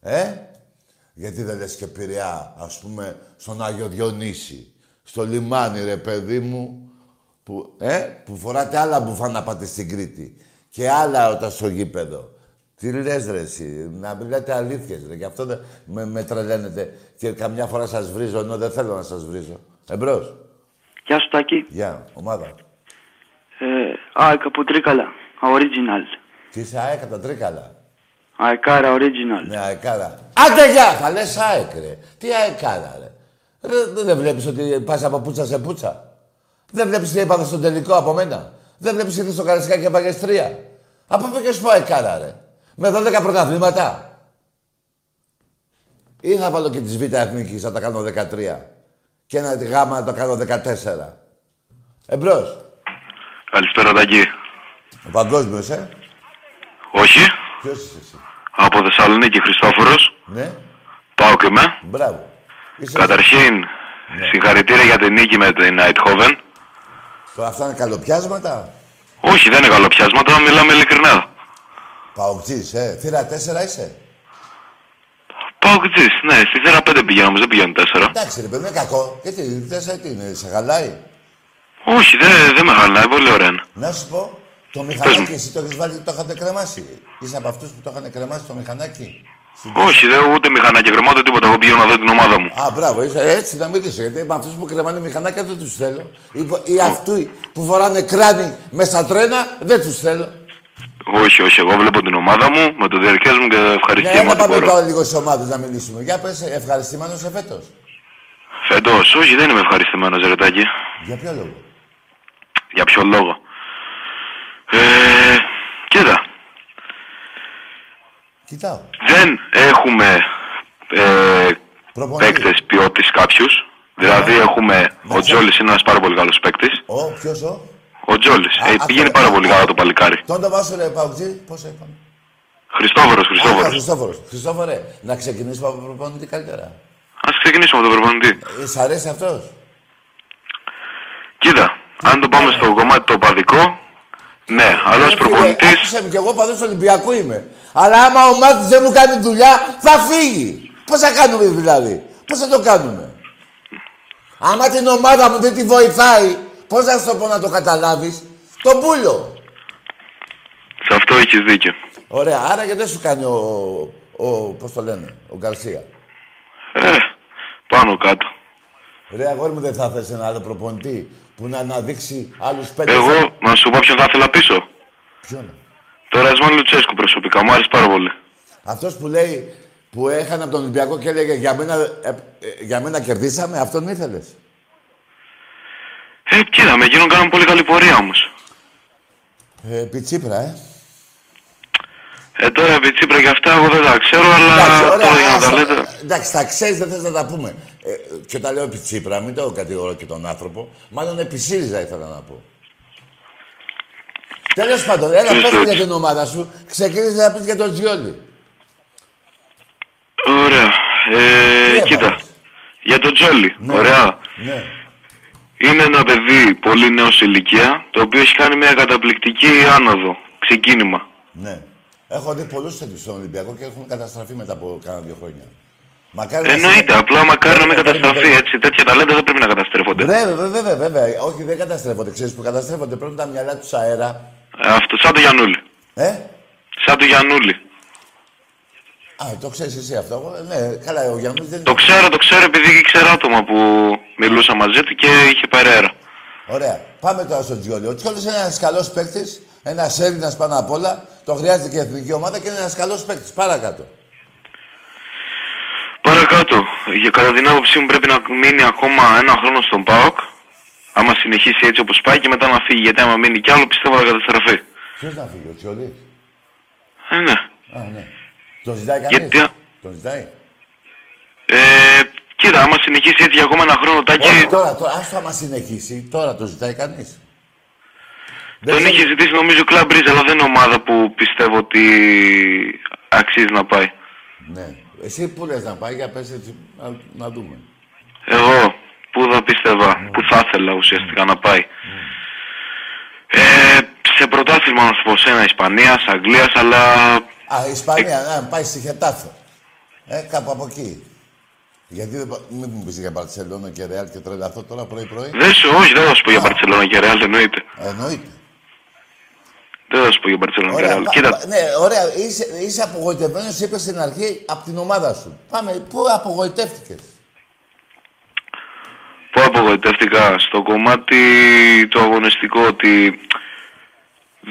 Ε; Γιατί δεν λες και Πειραιά, ας πούμε, στον Άγιο Διονύση. Στο λιμάνι, ρε παιδί μου, που, ε, που φοράτε άλλα μπουφά να πάτε στην Κρήτη. Και άλλα όταν στο γήπεδο. Τι λες ρε εσύ, να μιλάτε αλήθειες ρε. Γι' αυτό δεν με, με τρελαίνετε και καμιά φορά σας βρίζω, ενώ δεν θέλω να σας βρίζω. Εμπρός. Γεια σου Τάκη. Γεια, ομάδα. Ε, ΑΕΚ από Τρίκαλα. Original. Τι είσαι ΑΕΚ από τα Τρίκαλα; Αεκάρα Original. Ναι, αεκάρα. Άντε γεια! Θα λες ΑΕΚ ρε. Τι αεκάρα ρε. ρε δεν βλέπεις ότι πας από πούτσα σε πούτσα; Δεν βλέπεις τι έπαθα στον τελικό από μένα; Δεν βλέπεις τι ήρθες στο Καραϊσκάκι και πάγες τρία; Από πού και σου πω αεκάρα ρε; Με 12 πρωταθλήματα. Ή θα βάλω και τις Β' Εθνικής, θα τα κάνω 13. Και ένα γάμα να το κάνω 14. Εμπρός. Καλησπέρα, Τάκη. Ο παγκόσμιος, ε. Όχι. Ποιος είσαι εσύ; Από Θεσσαλονίκη, Χριστόφορος. Ναι. Πάω και με. Μπράβο. Είσαι Καταρχήν, συγχαρητήρια για την νίκη με την Eindhoven. Τώρα αυτά είναι καλοπιάσματα; Όχι, δεν είναι καλοπιάσματα, μιλάμε ειλικρινά. Παοκτζής, ε. Θύρα 4 είσαι; Πάω και ναι, στη θέρα 5 πηγαίνω, όμως δεν πηγαίνω 4. Εντάξει, ρε παιδί, είναι κακό. Γιατί, τέσσερα τι είναι, σε χαλάει; Όχι, δεν δεν με χαλάει, πολύ ωραία είναι. Να σου πω, το μηχανάκι εσύ το έχεις βάλει, το είχατε κρεμάσει. Είσαι από αυτούς που το είχαν κρεμάσει το μηχανάκι; Στην- Όχι, δεν ούτε μηχανάκι κρεμάται, τίποτα. Εγώ πηγαίνω να δω την ομάδα μου. Α, μπράβο, είσαι έτσι να μιλήσω. Γιατί με αυτούς που κρεμάνε μηχανάκια δεν τους θέλω. Ή, ή αυτοί που φοράνε κράνη μέσα στα τρένα δεν τους θέλω. Όχι, όχι, εγώ βλέπω την ομάδα μου με το διαρκές μου και Ναι, ευχαριστία μου να ό,τι πάμε μπορώ. τώρα λίγο στις ομάδες να μιλήσουμε. Για πες, ευχαριστημένος σε φέτος. Φέτος, όχι, δεν είμαι ευχαριστημένος, Ρετάκη. Για ποιο λόγο; Για ποιο λόγο. Ε, κοίτα, Κοιτάω. δεν έχουμε ε, Προπονητή. παίκτες ποιότητας κάποιους. Δηλαδή έχουμε. Ο Τζόλης είναι ένας πάρα πολύ καλός παίκτης. Ο, ποιος ο; Ο Τζόλης. Α, αυτό- πηγαίνει πάρα πολύ α, καλά α, το παλικάρι. Τον το βάσο ρε Παουτζή, πώς είπαμε. Χριστόφορος, Α, Χριστόφορος. Χριστόφορος. Χριστόφορε, να ξεκινήσουμε από προπονητή καλύτερα. Α ξεκινήσουμε από τον προπονητή. Ε, Σ' αρέσει αυτός; Κοίτα, αν το πάμε στο κομμάτι το οπαδικό, ναι, αλλά ως Ρε φίλε, προπονητή. Άκουσε με, κι εγώ παδός Ολυμπιακού είμαι. Αλλά άμα ο Μάτης δεν μου κάνει δουλειά, θα φύγει. Πώς θα κάνουμε δηλαδή; Πώς θα το κάνουμε; Άμα την ομάδα μου δεν τη βοηθάει, πώς θα σου το πω να το καταλάβεις; Τον πούλο. Σε αυτό έχεις δίκιο. Ωραία, άρα γιατί δεν σου κάνει ο, ο, πώς το λένε, ο Γκαρσία; Ε, πάνω κάτω. Ρε αγόρι μου δεν θα θες ένα άλλο προπονητή; Που να αναδείξει άλλους πέντε... Εγώ, να σου πω ποιον θα ήθελα πίσω. Ποιον; Το Ρασμάν Λουτσέσκου προσωπικά, μου άρεσε πάρα πολύ. Αυτός που λέει, που έχανε από τον Ολυμπιακό και έλεγε για μένα, ε, ε, για μένα κερδίσαμε, αυτόν ήθελες; Ε, κοίτα, με εκείνον κάναμε πολύ καλή πορεία όμως. Ε, πιτσίπρα, ε. Ε, τώρα επί Τσίπρα και αυτά εγώ δεν τα ξέρω, Εντάξει, αλλά ωραία, τώρα για να άστα. τα λέτε. Εντάξει, τα ξέρεις, δεν θες να τα πούμε. Ε, και όταν λέω επί Τσίπρα, μην το κατηγορώ και τον άνθρωπο. Μάλλον επί ΣΥΡΙΖΑ ήθελα να πω. Τέλος πάντων, έλα Ποιος πες το- για την ομάδα σου. Ξεκίνησε να πεις για τον Τζιόλι. Ωραία. Ε, Τι κοίτα. έβαλες; Για τον Τζόλι. Ναι. Ωραία. Ναι. Είναι ένα παιδί πολύ νέος σε ηλικία, το οποίο έχει κάνει μια καταπληκτική άνοδο. Ξεκίνημα. ναι. Έχω δει πολλούς τέτοιους στον Ολυμπιακό και έχουν καταστραφεί μετά από κάνα δύο χρόνια. Μακάρι να Εννοείται, συνε- απλά μακάρι να μην Περίμενε, καταστραφεί περίμενε. έτσι. Τέτοια ταλέντα δεν πρέπει να καταστρέφονται. Βέβαια, βέβαια, βέβαια, βέβαια. Όχι, δεν καταστρέφονται. Ξέρεις που καταστρέφονται; Παίρνουν τα μυαλά τους αέρα. Ε, Αυτό, σαν το Γιαννούλη. Ε, Σαν το Γιαννούλη. Α, το ξέρεις εσύ αυτό. Εγώ, Ναι, καλά, ο Γιάννη δεν Το ξέρω, το ξέρω επειδή ήξερα άτομα που μιλούσα μαζί του και είχε περέρα. Ωραία. Πάμε τώρα στον Τζιόλι. Ο Τζιόλι είναι ένας καλός παίκτης, ένας Έλληνας πάνω απ' όλα. Το χρειάζεται και η εθνική ομάδα και είναι ένας καλός παίκτης. Παρακάτω. Παρακάτω, για κατά την άποψή μου πρέπει να μείνει ακόμα ένα χρόνο στον ΠΑΟΚ. Άμα συνεχίσει έτσι όπως πάει και μετά να φύγει. Γιατί άμα μείνει κι άλλο πιστεύω θα καταστραφεί. Ποιος να φύγει, ο Τζιόλι. Ε, ναι. Α, ναι. Τον ζητάει κανείς; Γιατί- Τον ζητάει; Ε, κοίτα, άμα συνεχίσει έτσι για ακόμα ένα χρόνο, Τάκη, Όχι, τώρα, τώρα, άστο άμα συνεχίσει. Τώρα το ζητάει κανείς; Τον είχε ζητήσει νομίζω ο Κλαμπρίζ, αλλά δεν είναι ομάδα που πιστεύω ότι αξίζει να πάει. Ναι. Εσύ που λες να πάει, για πες έτσι, να, να δούμε. Εγώ, πού θα πίστευα, πού θα ήθελα ουσιαστικά να πάει. Ε, σε πρωτάθλημα να σου πω, σε ένα Ισπανίας, Αγγλίας, αλλά Α, Ισπανία, να πάει στη Χετάφε. Ε, κάπου από εκεί. Γιατί δεν, πα- μην μου πεις για Μπαρτσελώνα και Ρεάλ και τρελαθώ τώρα πρωί-πρωί. δεν σου, όχι, δεν θα σου πω για Μπαρτσελώνα και Ρεάλ, εννοείται. Εννοείται. Δεν θα σου πω για Μπαρτσελώνα και Ωραία, Ρεάλ. πα- Κοίτα, πα- ναι, ωραία. Είσαι, είσαι απογοητευμένος, είπες στην αρχή, από την ομάδα σου. Πάμε, πού απογοητεύτηκες; Πού απογοητεύτηκα; Στο κομμάτι το αγωνιστικό ότι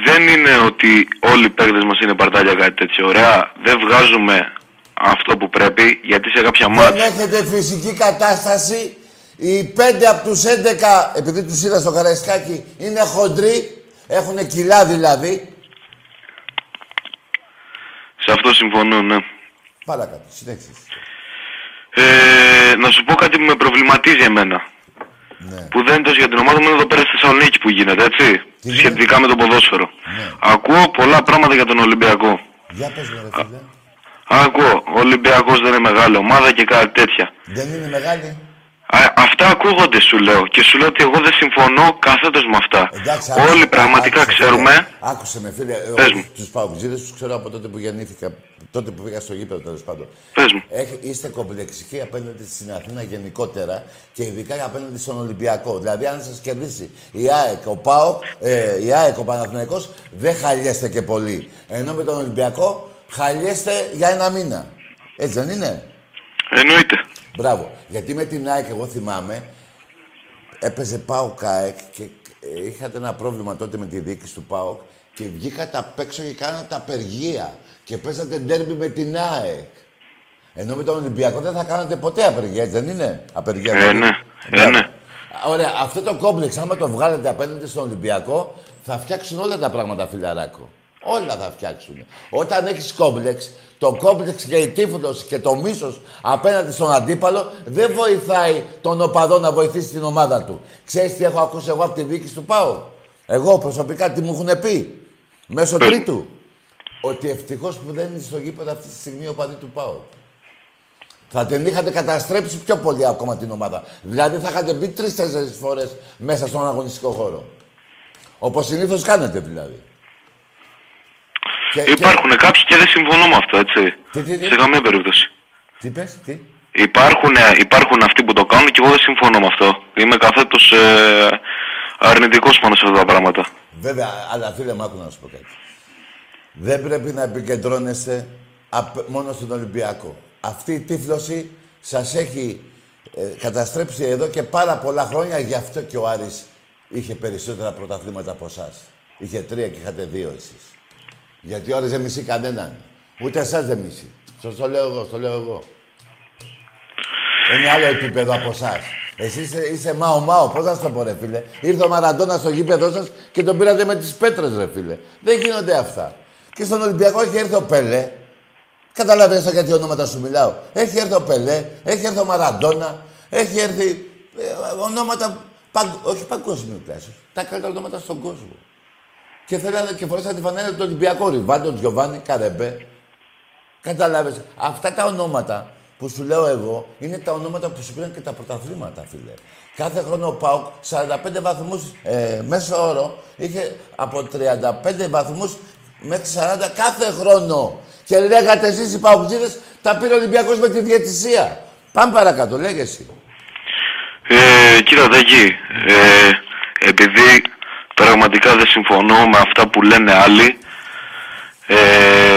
δεν είναι ότι όλοι οι παίκτες μας είναι παρτάλια κάτι τέτοιο. Ωραία, δεν βγάζουμε αυτό που πρέπει γιατί σε κάποια Δεν μάτια έχετε φυσική κατάσταση. Οι πέντε από τους 11, επειδή τους είδα στο Καραϊσκάκι, είναι χοντροί. Έχουν κιλά δηλαδή. σε αυτό συμφωνώ, ναι. Παρακάτω, συνέχισε. Ε, να σου πω κάτι που με προβληματίζει εμένα. Ναι. Που δεν είναι τόσο για την ομάδα μου, είναι εδώ πέρα στη Θεσσαλονίκη που γίνεται, έτσι. Τι Σχετικά με το ποδόσφαιρο. Ναι. Ακούω πολλά πράγματα για τον Ολυμπιακό. Για πες μου, ρε φίλε. Ακούω, ο Ολυμπιακός δεν είναι μεγάλη ομάδα και κάτι τέτοια. Δεν είναι μεγάλη; Α, αυτά ακούγονται σου λέω και σου λέω ότι εγώ δεν συμφωνώ καθέτος με αυτά. Εντάξει, Όλοι άκουσε, πραγματικά άκουσε, ξέρουμε. Φίλε, άκουσε με, φίλε. Πες μου. Τους παουτζίδε τους ξέρω από τότε που γεννήθηκα. Τότε που πήγα στο γήπεδο, τέλος πάντων. Πες μου. Έχ- είστε κομπλεξικοί απέναντι στην Αθήνα γενικότερα και ειδικά απέναντι στον Ολυμπιακό. Δηλαδή, αν σας κερδίσει η ΑΕΚ, ο ΠΑΟΚ, ε, η ΑΕΚ, ο Παναθηναϊκός, δεν χαλιέστε και πολύ. Ενώ με τον Ολυμπιακό χαλιέστε για ένα μήνα. Έτσι δεν είναι; Εννοείται. Μπράβο. Γιατί με την ΑΕΚ, εγώ θυμάμαι, έπαιζε ΠΑΟΚ ΑΕΚ και ε, είχατε ένα πρόβλημα τότε με τη διοίκηση του ΠΑΟΚ και βγήκατε απ' έξω και κάνατε απεργία και παίζατε ντέρμπι με την ΑΕΚ. Ενώ με τον Ολυμπιακό δεν θα κάνατε ποτέ απεργία, έτσι δεν είναι; Απεργία. Ε, δηλαδή. ναι. Ε, Μπράβο. ναι. Ωραία, αυτό το κόμπλεξ, άμα το βγάλετε απέναντι στον Ολυμπιακό, θα φτιάξουν όλα τα πράγματα, φιλαράκο. Όλα θα φτιάξουν. Όταν έχεις κόμπλεξ, το κόμπλεξ και η τύφλωση και το μίσος απέναντι στον αντίπαλο δεν βοηθάει τον οπαδό να βοηθήσει την ομάδα του. Ξέρεις τι έχω ακούσει εγώ από τη δίκη του ΠΑΟ; Εγώ προσωπικά τι μου έχουν πει. Μέσω τρίτου; Ότι ευτυχώς που δεν είναι στο γήπεδο αυτή τη στιγμή ο παδί του ΠΑΟ. Θα την είχατε καταστρέψει πιο πολύ ακόμα την ομάδα. Δηλαδή θα είχατε μπει τρει-τέσσερι φορές μέσα στον αγωνιστικό χώρο. Όπως συνήθως κάνετε δηλαδή. Και- και- Υπάρχουν κάποιοι και δεν συμφωνώ με αυτό, έτσι. Τι, τι, τι; Σε καμία περίπτωση. Τι πες, τι; Υπάρχουν, ε, υπάρχουν αυτοί που το κάνουν και εγώ δεν συμφωνώ με αυτό. Είμαι καθέτος ε, αρνητικός πάνω σε αυτά τα πράγματα. Βέβαια, αλλά φίλε μου, άκου να σου πω κάτι. Δεν πρέπει να επικεντρώνεστε απ- μόνο στον Ολυμπιακό. Αυτή η τύφλωση σας έχει ε, καταστρέψει εδώ και πάρα πολλά χρόνια. Γι' αυτό και ο Άρης είχε περισσότερα πρωταθλήματα από εσάς. Είχε τρία και είχατε δύο εσείς. Γιατί ο Άρης δεν μισεί κανέναν. Ούτε εσάς δεν μισεί. Σας το λέω εγώ, στο λέω εγώ. Είναι άλλο επίπεδο από εσάς. Εσύ είσαι, είσαι μάο μάο, πώς να σου το πω, ρε φίλε; Ήρθε ο Μαραντόνα στο γήπεδο σας και τον πήρατε με τις πέτρες, ρε φίλε. Δεν γίνονται αυτά. Και στον Ολυμπιακό έχει έρθει ο Πελέ. Καταλαβαίνετε για τι ονόματα σου μιλάω. Έχει έρθει ο Πελέ, έχει έρθει ο Μαραντόνα, έχει έρθει ε, ονόματα. παγκ- όχι παγκόσμιου κλάσου. Τα καλύτερα ονόματα στον κόσμο. Και θέλανε και φορέσαν τη φανέλα του Ολυμπιακού. Ριβάντο, Τζιοβάνι, Καρεμπέ. Κατάλαβες. Αυτά τα ονόματα που σου λέω εγώ είναι τα ονόματα που σου πήραν και τα πρωταθλήματα, φίλε. Κάθε χρόνο ο ΠΑΟΚ 45 βαθμούς ε, μέσο όρο είχε από 35 βαθμούς μέχρι 40 κάθε χρόνο. Και λέγατε εσείς οι ΠΑΟΚτζίδες τα πήρε ο Ολυμπιακός με τη διαιτησία. Πάμε παρακάτω, λέγε εσύ. Ε, κοίτα Τάκη, ε, επειδή πραγματικά δεν συμφωνώ με αυτά που λένε άλλοι, ε,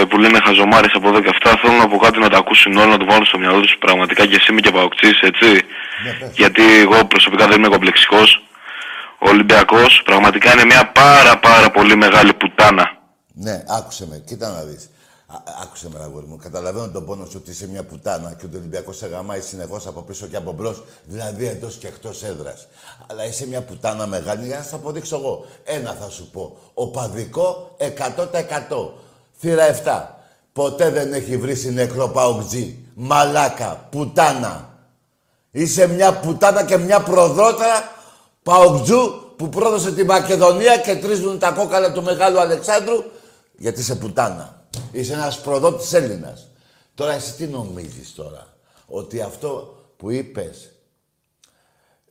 που λένε χαζομάρες από εδώ και αυτά, θέλω να πω κάτι να τα ακούσουν όλοι, να το βάλουν στο μυαλό τους. Πραγματικά και εσύ είμαι και παοξής, έτσι. Γιατί εγώ προσωπικά δεν είμαι κομπλεξικός. Ο Ολυμπιακός πραγματικά είναι μια πάρα πάρα πολύ μεγάλη πουτάνα. Ναι, άκουσε με, κοίτα να δεις. Α, άκουσε με, αγόρι μου. Καταλαβαίνω τον πόνο σου ότι είσαι μια πουτάνα και ο Ολυμπιακός σε γαμάει συνεχώς από πίσω και από μπρος, δηλαδή εντός και εκτός έδρας. Αλλά είσαι μια πουτάνα μεγάλη, για να σας αποδείξω εγώ. Ένα θα σου πω. Οπαδικό 100%. Θύρα 7. Ποτέ δεν έχει βρει νεκρό παουτζή. Μαλάκα, πουτάνα. Είσαι μια πουτάνα και μια προδρότερα παουτζού που πρόδωσε τη Μακεδονία και τρίζουν τα κόκαλα του Μεγάλου Αλεξάνδρου γιατί είσαι πουτάνα. Είσαι ένας προδότης Έλληνας. Τώρα εσύ τι νομίζεις τώρα. Ότι αυτό που είπες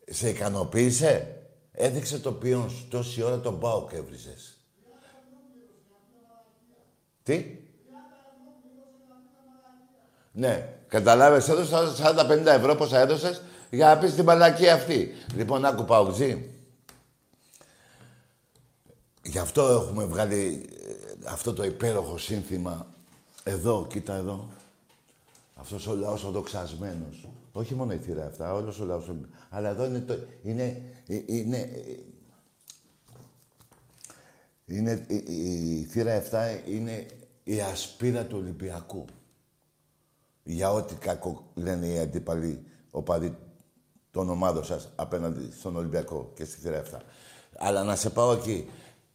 σε ικανοποίησε; Έδειξε το ποιόν σου. Τόση ώρα τον πάω και έβριζες. Τι; Ναι, καταλάβες, έδωσα 40-50 ευρώ πόσα έδωσες για να πεις την μαλακή αυτή. Λοιπόν, άκου Παουτζή. Γι' αυτό έχουμε βγάλει ε, αυτό το υπέροχο σύνθημα. Εδώ, κοίτα εδώ. Αυτός ο λαός ο δοξασμένος. Όχι μόνο η θύρα αυτά, όλος ο λαός. ο- Αλλά εδώ είναι το... Είναι... ε, Είναι... ε, είναι η, η, η θύρα 7 είναι η ασπίδα του Ολυμπιακού. Για ό,τι κακό λένε οι αντίπαλοι οπαδοί των ομάδων σας απέναντι στον Ολυμπιακό και στη θύρα 7. Αλλά να σε πάω εκεί.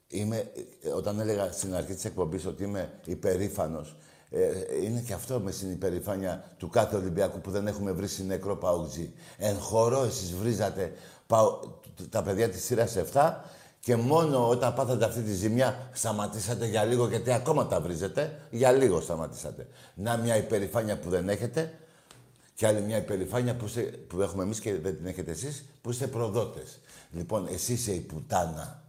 Είμαι, ε, όταν έλεγα στην αρχή της εκπομπής ότι είμαι υπερήφανος, ε, είναι και αυτό με στην υπερηφάνεια του κάθε Ολυμπιακού που δεν έχουμε βρει νεκρό παουτζή. Εν χορό εσείς βρίζατε παου- τα παιδιά της σειράς 7 και μόνο όταν πάθατε αυτή τη ζημιά σταματήσατε για λίγο γιατί ακόμα τα βρίζετε. Για λίγο σταματήσατε. Να μια υπερηφάνεια που δεν έχετε και άλλη μια υπερηφάνεια που, είστε- που έχουμε εμείς και δεν την έχετε εσείς, που είστε προδότες. Λοιπόν, εσύ είσαι η πουτάνα.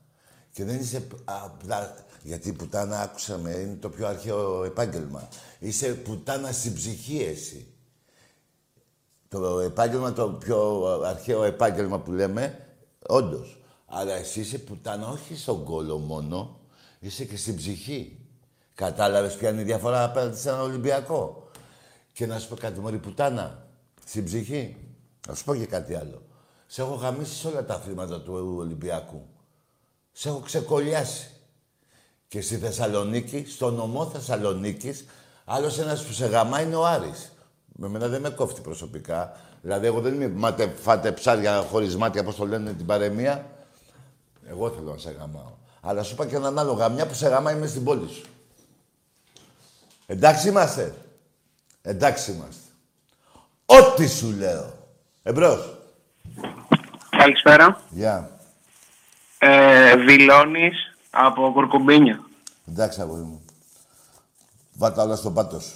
Και δεν είσαι π- απλά... Γιατί η πουτάνα, άκουσα με, είναι το πιο αρχαίο επάγγελμα. Είσαι πουτάνα στην ψυχή εσύ. Το επάγγελμα, το πιο αρχαίο επάγγελμα που λέμε, όντως. Αλλά εσύ είσαι πουτάνα όχι στον κόλο μόνο, είσαι και στην ψυχή. Κατάλαβες ποια είναι η διαφορά απέναντι σε έναν Ολυμπιακό; Και να σου πω κάτι, μωρή πουτάνα, στην ψυχή. Να σου πω και κάτι άλλο. Σε έχω γαμίσει σε όλα τα αθλήματα του Ολυμπιακού. Σε έχω ξεκολλιάσει. Και στη Θεσσαλονίκη, στο νομό Θεσσαλονίκης, άλλος ένας που σε γαμάει είναι ο Άρης. Με μένα δεν με κόφτει προσωπικά. Δηλαδή, εγώ δεν είμαι μάτε, φάτε ψάρια χωρίς μάτια, όπως το λένε την παρεμία. Εγώ θέλω να σε γαμάω. Αλλά σου είπα και έναν άλλο γαμιά που σε γαμάει μέσα στην πόλη σου. Εντάξει είμαστε. Εντάξει είμαστε. Ό,τι σου λέω. Εμπρός. Καλησπέρα. Γεια. Ε, Βιλώνης από Κουρκουμπίνια. Εντάξει, αγόρι μου. Βάτα όλα στον πάτο σου.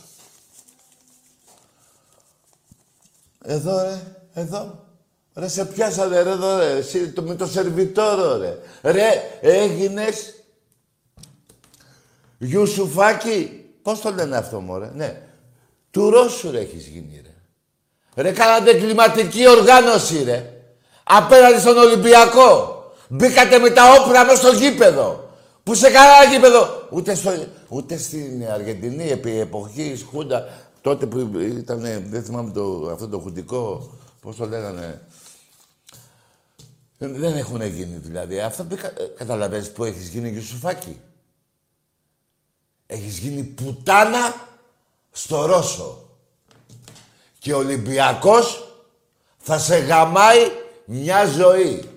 Εδώ, ρε. Εδώ. Ρε, σε πιάσανε, ρε, εδώ, ρε. Εσύ, το, με το σερβιτόρο, ρε. Ρε, έγινες... Γιουσουφάκη. Πώς το λένε αυτό, μωρέ; Ναι. Του Ρώσου, ρε, έχεις γίνει, ρε. Ρε, κάνατε κλιματική οργάνωση, ρε. Απέναντι στον Ολυμπιακό. Μπήκατε με τα όπλα μέσα στο γήπεδο. Που σε κανένα γήπεδο. Ούτε, στο, ούτε στην Αργεντινή επί εποχής Χούντα, τότε που ήταν, δεν θυμάμαι το, αυτό το χουντικό, πώς το λέγανε. Δεν έχουν γίνει δηλαδή. Αυτό που καταλαβαίνεις που έχεις γίνει και σουφάκι. Έχεις γίνει πουτάνα στο Ρώσο. Και ο Ολυμπιακός θα σε γαμάει μια ζωή.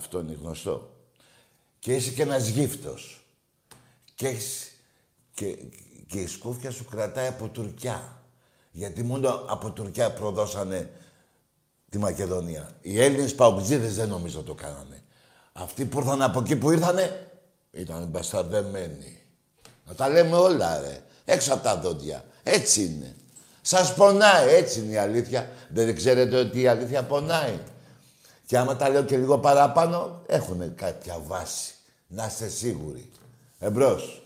Αυτό είναι γνωστό. Και είσαι και ένας γύφτος. Και, έχεις, και, και η σκούφια σου κρατάει από Τουρκιά. Γιατί μόνο από Τουρκιά προδώσανε τη Μακεδονία. Οι Έλληνες παουτζίδες δεν νομίζω το κάνανε. Αυτοί που ήρθαν από εκεί που ήρθανε ήταν μπασταρδεμένοι. Να τα λέμε όλα, ρε. Έξω από τα δόντια. Έτσι είναι. Σας πονάει, έτσι είναι η αλήθεια. Δεν ξέρετε ότι η αλήθεια πονάει. Και άμα τα λέω και λίγο παραπάνω, έχουν κάποια βάση. Να είστε σίγουροι. Εμπρός.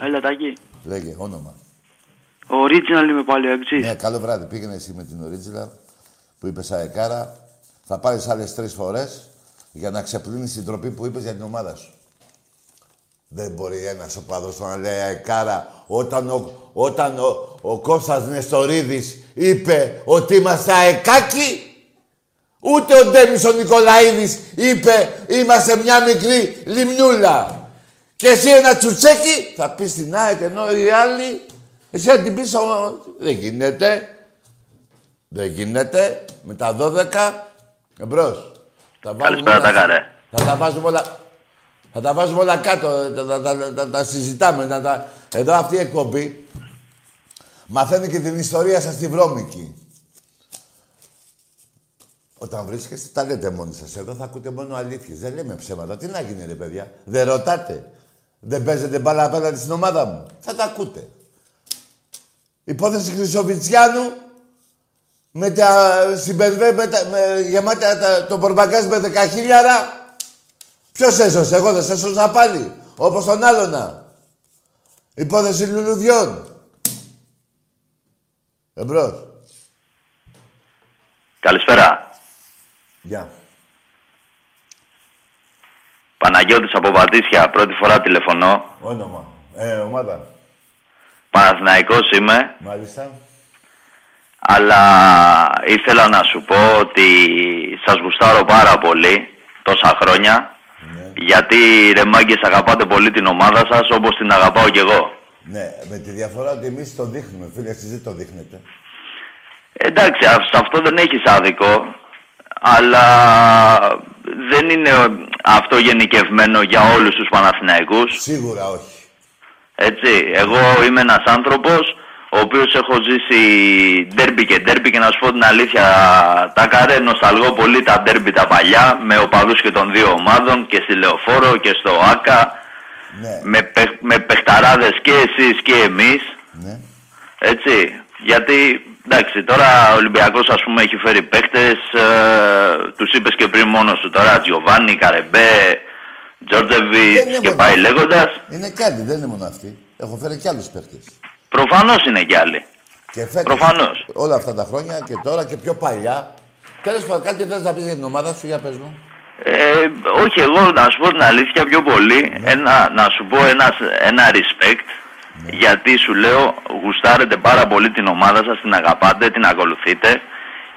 Έλα, Τάκη. Λέγε, όνομα. Original είμαι πάλι, έτσι. Ναι, καλό βράδυ. Πήγαινε εσύ με την Original που είπες Αεκάρα. Θα πάρεις άλλες τρεις φορές για να ξεπλύνεις την τροπή που είπες για την ομάδα σου. Δεν μπορεί ένας οπαδός να λέει Αεκάρα όταν ο, όταν ο, ο Κώστας Νεστορίδης είπε ότι είμαστε αεκάκι. Ούτε ο Ντέμις ο Νικολαίδης είπε είμαστε μια μικρή λιμνούλα. Και εσύ ένα τσουτσέκι θα πεις την ΑΕΚ ενώ οι άλλοι εσύ θα την πεις ο... Δεν γίνεται. Δεν γίνεται. Με τα 12 εμπρός. Τα βάλουμε Καλησπέρα, όλα- τα καρέ. Θα τα βάζουμε όλα... Θα τα βάζουμε όλα κάτω, θα τα, τα, τα, τα συζητάμε. Να τα... Εδώ αυτή η εκπομπή μαθαίνει και την ιστορία σας τη βρώμικη. Όταν βρίσκεστε, τα λέτε μόνοι σας. Εδώ θα ακούτε μόνο αλήθειες. Δεν λέμε ψέματα. Τι να γίνει, ρε παιδιά; Δεν ρωτάτε. Δεν παίζετε μπάλα απέναντι στην ομάδα μου. Θα τα ακούτε. Υπόθεση Χρυσοβιτσιάνου με τα συμπερβέ, με τα, με, γεμάτα τα, το πορμπαγκάζ με δεκαχίλιαρα. Ποιος έσωσε, εγώ δεν σε έσωσα πάλι. Όπως τον άλλονα. Υπόθεση λουλουδιών. Εμπρός. Καλησπέρα. Γεια. Παναγιώτης από Βατήσια, πρώτη φορά τηλεφωνώ. Όνομα. Ε, ομάδα. Παναθηναϊκός είμαι, Μάλιστα. αλλά ήθελα να σου πω ότι σας γουστάρω πάρα πολύ τόσα χρόνια. Γιατί ρε μάγκες αγαπάτε πολύ την ομάδα σας όπως την αγαπάω κι εγώ. Ναι, με τη διαφορά ότι εμείς το δείχνουμε. Φίλε, εσείς δεν το δείχνετε. Εντάξει, α- σε αυτό δεν έχεις άδικο, αλλά δεν είναι αυτό γενικευμένο για όλους τους Παναθηναϊκούς. Σίγουρα όχι. Έτσι, εγώ είμαι ένας άνθρωπος ο οποίος έχω ζήσει ντέρμπι και ντέρμπι και να σου πω την αλήθεια τα καρέ νοσταλγώ πολύ τα ντέρμπι τα παλιά με οπαδούς και των δύο ομάδων και στη Λεωφόρο και στο ΆΚΑ Ναι. με, παιχ- με παιχταράδες και εσείς και εμείς Ναι. έτσι, γιατί εντάξει τώρα ο Ολυμπιακός ας πούμε έχει φέρει παίχτες ε, τους είπες και πριν μόνος σου τώρα Τζιοβάνι, Καρεμπέ, Δεν Τζόρτζεβιτς είναι και μόνο πάει αυτοί. λέγοντας Είναι κι άλλοι, δεν είναι μόνο αυτοί. Έχω φέρει κι άλλους παίχτες. προφανώς είναι κι άλλοι. Και φέτος, Προφανώς. όλα αυτά τα χρόνια και τώρα και πιο παλιά. Τέλος πάντων, κάτι θες να πεις για την ομάδα σου, για πες μου. Ε, όχι, εγώ να σου πω την αλήθεια πιο πολύ, ένα, να σου πω ένας, ένα respect, γιατί σου λέω γουστάρετε πάρα πολύ την ομάδα σας, την αγαπάτε, την ακολουθείτε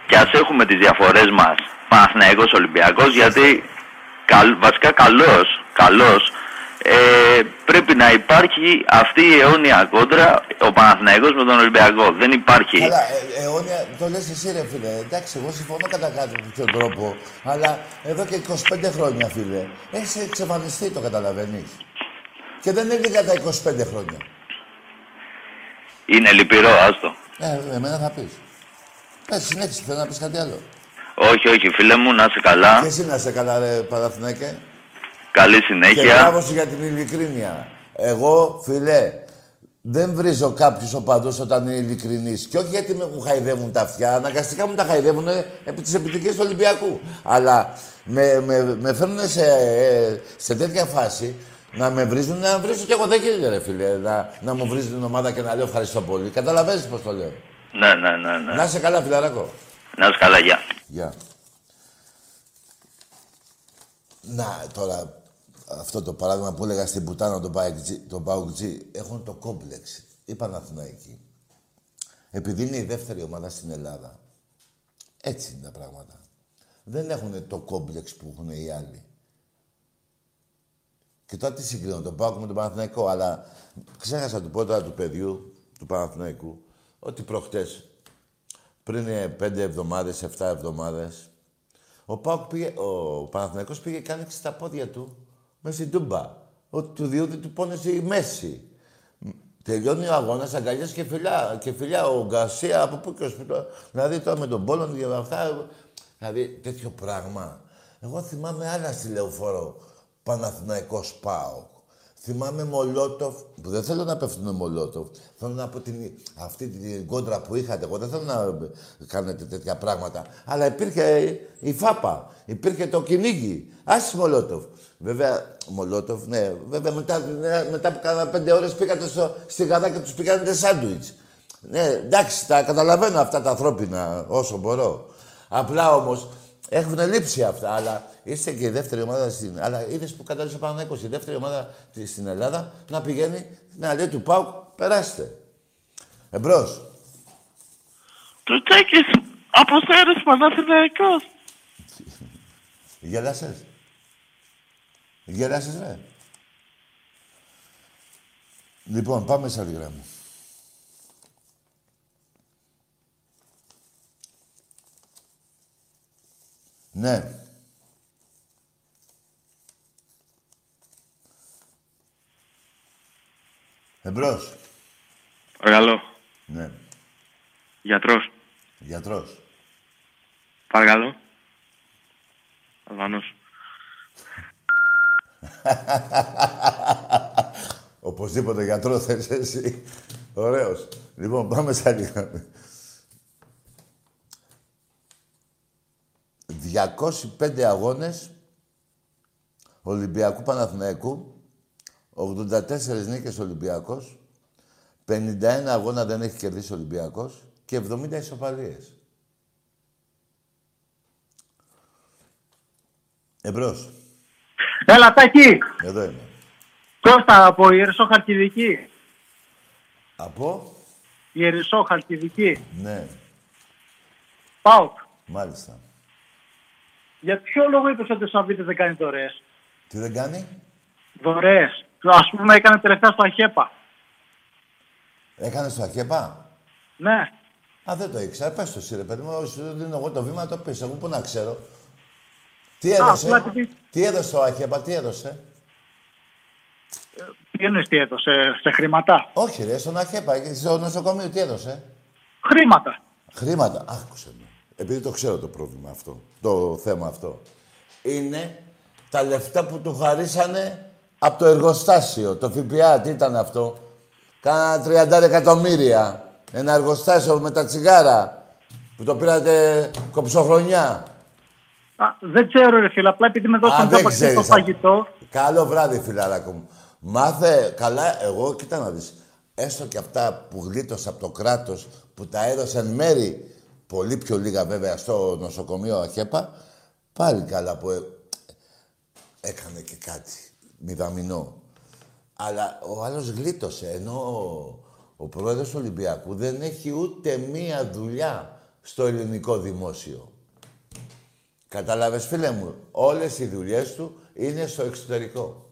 και ας έχουμε τις διαφορές μας, Παναθηναϊκός Ολυμπιακός, γιατί καλ, βασικά καλός, καλός, ε, πρέπει να υπάρχει αυτή η αιώνια κόντρα, ο Παναθηναϊκός με τον Ολυμπιακό. Δεν υπάρχει. Αλλά ε, αιώνια, το λες εσύ ρε φίλε. Εντάξει, εγώ συμφωνώ κατά κάποιο τρόπο. Αλλά εδώ και 25 χρόνια φίλε, έχεις εξαφανιστεί το καταλαβαίνεις. Και δεν είναι για τα 25 χρόνια. Είναι λυπηρό, άστο. Ε, εμένα θα πεις. Πες, συνέχισε, θέλω να πεις κάτι άλλο. Όχι, όχι, φίλε μου, να είσαι καλά. Και εσύ να σε καλά, ρε Παναθηναίκε. Καλή Και συνέχεια. μπράβο σου για την ειλικρίνεια. Εγώ, φιλέ, δεν βρίζω κάποιους οπαδούς όταν είναι ειλικρινή. Και όχι γιατί με μου χαϊδεύουν τα αυτιά, αναγκαστικά μου τα χαϊδεύουν επί της επιτυχίας του Ολυμπιακού. Αλλά με, με, με φέρνουν σε, ε, σε τέτοια φάση να με βρίζουν, να βρίζω κι εγώ δεν γίνεται, ρε φίλε. Να, να μου βρίζει την ομάδα και να λέω ευχαριστώ πολύ. Καταλαβαίνεις πώς το λέω. Ναι, ναι, ναι, ναι. Να είσαι καλά, φιλαράκο. Να είσαι καλά, γεια. Γεια. Να, τώρα, αυτό το παράδειγμα που έλεγα στην Πουτάνα τον Πάουκτζή, τον Πάουκτζή, έχουν το κόμπλεξ. Η Παναθηναϊκή. Επειδή είναι η δεύτερη ομάδα στην Ελλάδα. Έτσι είναι τα πράγματα. Δεν έχουν το κόμπλεξ που έχουν οι άλλοι. Και τώρα τι συγκρίνω, τον Πάουκ με τον Παναθηναϊκό, αλλά ξέχασα του πω τώρα του παιδιού, του Παναθηναϊκού, ότι προχτές, πριν ε, πέντε εβδομάδες, εφτά εβδομάδες, ο Πάουκ πήγε, ο Παναθηναϊκός πήγε και άνοιξε τα πόδια του μέσα στην Τούμπα. Ότι του διότι του πόνεσε η μέση. Τελειώνει ο αγώνας, αγκαλιές και φιλιά. Και φιλιά ο Γκαρσία από πού και ως πού. το- Δηλαδή τώρα με τον Πόλον και με αυτά. Δηλαδή τέτοιο πράγμα. Εγώ θυμάμαι άλλα στη λεωφόρο Παναθηναϊκός ΠΑΟΚ. Θυμάμαι Μολότοφ, που δεν θέλω να πέφτουν Μολότοφ. Θέλω να πω την, αυτή την κόντρα που είχατε. Εγώ δεν θέλω να κάνετε τέτοια πράγματα. Αλλά υπήρχε η ΦΑΠΑ, υπήρχε το κυνήγι. Άσε Μολότοφ. Βέβαια, Μολότοφ, ναι. Βέβαια, μετά, ναι, μετά από κάνα πέντε ώρες πήγατε στο, στη Γαδά και τους πήγατε σάντουιτς. Ναι, εντάξει, τα καταλαβαίνω αυτά τα ανθρώπινα όσο μπορώ. Απλά όμως έχουν λείψει αυτά, αλλά είστε και η δεύτερη ομάδα στην. Αλλά είδες που κατάληξε ο Παναγιώτο, η δεύτερη ομάδα στη- στην Ελλάδα να πηγαίνει να λέει του Πάουκ, περάστε. Εμπρός. Του Τσέκης, από Σέρες Παναθηναϊκός. Γέλασε. Γέλασε, ρε. Λοιπόν, πάμε σε άλλη γραμμή. Ναι. Εμπρός. Παρακαλώ. Ναι. Γιατρός. Γιατρός. Παρακαλώ. Αλβανός. <laughs> Οπωσδήποτε γιατρός θέλεις εσύ. Ωραίος. Λοιπόν, πάμε σε άλλη 205 αγώνες Ολυμπιακού Παναθηναϊκού, 84 νίκες Ολυμπιακός, 51 αγώνα δεν έχει κερδίσει ο Ολυμπιακός και 70 ισοπαλίες. Εμπρός. Έλα, Τάκη. Εδώ είμαι. Κώστα από Ιερισσό Χαλκιδική. Από; Ιερισσό Χαλκιδική. Ναι, Πάω. μάλιστα. Για ποιο λόγο είπες ότι ο Σαββίδης δεν κάνει δωρεές; Τι δεν κάνει; Δωρεές. Ας πούμε έκανε τελευταία στο Αχέπα. Έκανε στο ΑΚΕΠΑ. Ναι. Α, δεν το ήξερα. Πες το εσύ, ρε παιδί μου. Όσο σου δίνω εγώ το βήμα, το πεις. Εγώ πού να ξέρω. Τι Α, έδωσε; απλά τι- τι έδωσε το ΑΚΕΠΑ, τι έδωσε; Τι εννοείς τι έδωσε, σε χρήματα; Όχι, ρε, στον ΑΚΕΠΑ, και στο νοσοκομείο τι έδωσε; Χρήματα. Χρήματα. Άκουσε με. Επειδή το ξέρω το πρόβλημα αυτό, το θέμα αυτό. Είναι τα λεφτά που του χαρίσανε από το εργοστάσιο. Το ΦΠΑ, τι ήταν αυτό; Κάνα 30 εκατομμύρια. Ένα εργοστάσιο με τα τσιγάρα που το πήρατε κοψοχρονιά. Α, δεν ξέρω ρε φίλε, απλά επειδή με Α, δώσαν δεν το ξέρεις. το φαγητό. Καλό βράδυ, φιλαράκο μου. Μάθε καλά, εγώ κοίτα να δεις. Έστω και αυτά που γλίτωσα από το κράτος, που τα έδωσε εν μέρη, πολύ πιο λίγα βέβαια, στο νοσοκομείο ΑΧΕΠΑ, πάλι καλά που ε, έκανε και κάτι μηδαμινό. Αλλά ο άλλος γλίτωσε, ενώ ο, ο πρόεδρος του Ολυμπιακού δεν έχει ούτε μία δουλειά στο ελληνικό δημόσιο. Κατάλαβες, φίλε μου, όλες οι δουλειές του είναι στο εξωτερικό.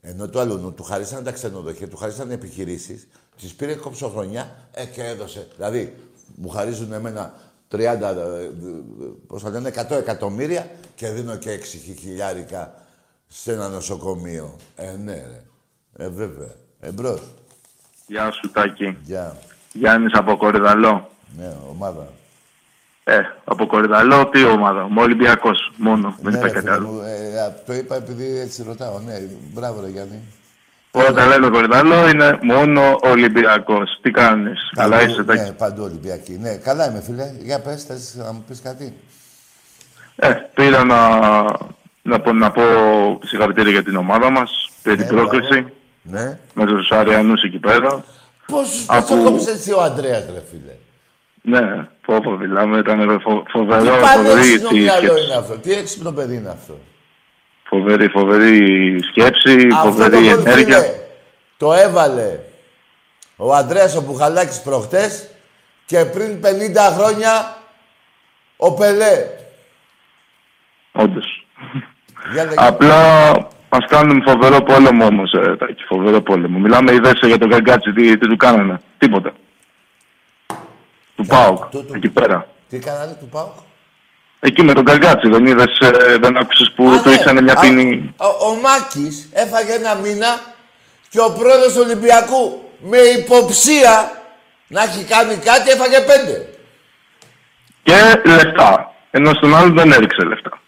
Ενώ του άλλου του χαρίσαν τα ξενοδοχεία, του χαρίσαν επιχειρήσεις, τις πήρε κοψοχρονιά ε, και έδωσε. Δηλαδή, μου χαρίζουν εμένα 30, ε, ε, πώς θα λένε, 100 εκατομμύρια και δίνω και 6 χιλιάρικα σε ένα νοσοκομείο. Ε, ναι, ρε. Ε, βέβαια. Εμπρός. Γεια σου, Τάκη. Γεια. Γιάννης από Κορυδαλό. Ναι, ομάδα. Ε, από Κορυδαλό, τι ομάδα. Ο Ολυμπιακός, μόνο. Δεν Ναι, υπάρχει ρε, κάτι φίλε άλλο. μου, ε, α, το είπα επειδή έτσι ρωτάω. Ναι, μπράβο ρε Γιάννη. Όταν λέμε Κορυδαλό είναι μόνο Ολυμπιακός. Τι κάνεις, καλά Παντού, είσαι, Τάκη. Ναι, παντού Ολυμπιακή. Ναι, καλά είμαι φίλε. Για πες, θες να μου πεις κάτι; Ε, πήρα να, να, πω, να πω συγχαρητήρια για την ομάδα μας, για την Ναι, πρόκληση. Ναι. Με τους Αριανούς εκεί πέρα. Πώς, Από- πώς το κόψεις έτσι ο Αντρέας ρε φίλε; Ναι, πω πω μιλάμε, ήταν φο, Τι φοβερό, φοβερή πανέξυπνο τη μυαλό σκέψη. είναι αυτό. Τι έξυπνο παιδί είναι αυτό; Φοβερή, φοβερή σκέψη, Αυτό φοβερή το γκολ, ενέργεια. φίλε, το έβαλε ο Αντρέας ο Μπουχαλάκης προχτές και πριν 50 χρόνια ο Πελέ. Όντως. Για λέγε. Απλά μας κάνουν φοβερό πόλεμο όμως, ε, Τάκη, φοβερό πόλεμο. Μιλάμε είδες για τον Γκαγκάτσι, τι, τι του κάνανε. Τίποτα. Του ΠΑΟΚ, εκεί πέρα. Τι κάνανε του ΠΑΟΚ; Εκεί με τον Γκαγκάτσι, δεν είδες, ε, δεν άκουσες που Α, του ναι. ρίξανε μια Α, ποινή; Ο, ο Μάκης έφαγε ένα μήνα και ο πρόεδρος του Ολυμπιακού με υποψία να έχει κάνει κάτι έφαγε πέντε. Και λεφτά. Ενώ στον άλλον δεν έριξε λεφτά.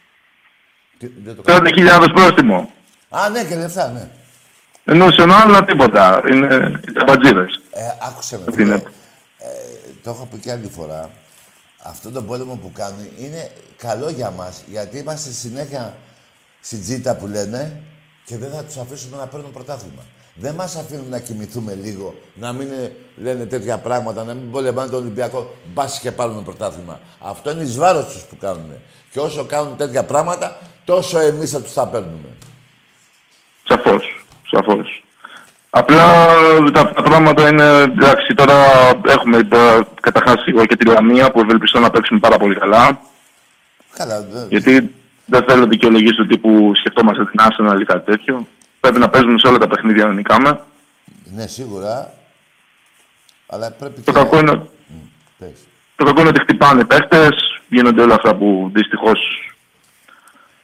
Δεν το 30.000 πρόστιμο. Α, ναι, και λεφτά, ναι. Ενώ στον άλλον τίποτα. Είναι οι ταμπατζίδες. Ε, άκουσε με. Τι φίλε. είναι. Ε, το έχω πει και άλλη φορά. Αυτό το πόλεμο που κάνει είναι καλό για μας, γιατί είμαστε συνέχεια στην τζίτα που λένε και δεν θα τους αφήσουμε να παίρνουν πρωτάθλημα. Δεν μας αφήνουν να κοιμηθούμε λίγο, να μην ε, λένε τέτοια πράγματα, να μην πολεμάνε τον Ολυμπιακό, μπας και πάρουν πρωτάθλημα. Αυτό είναι εις βάρος τους που κάνουν. Και όσο κάνουν τέτοια πράγματα, τόσο εμείς θα τους τα παίρνουμε. Σαφώς. Σαφώς. Απλά τα, τα πράγματα είναι, εντάξει, τώρα έχουμε τώρα, καταρχάς εγώ και τη Λαμία που ευελπιστώ να παίξουμε πάρα πολύ καλά. Καλά, δε- Γιατί δεν θέλω δικαιολογήσει του τύπου σκεφτόμαστε την Arsenal ή κάτι τέτοιο. Πρέπει να παίζουμε σε όλα τα παιχνίδια να νικάμε. ναι, σίγουρα. Αλλά πρέπει Το και... κακό είναι, Πες. το κακό είναι ότι χτυπάνε παίχτες, γίνονται όλα αυτά που δυστυχώς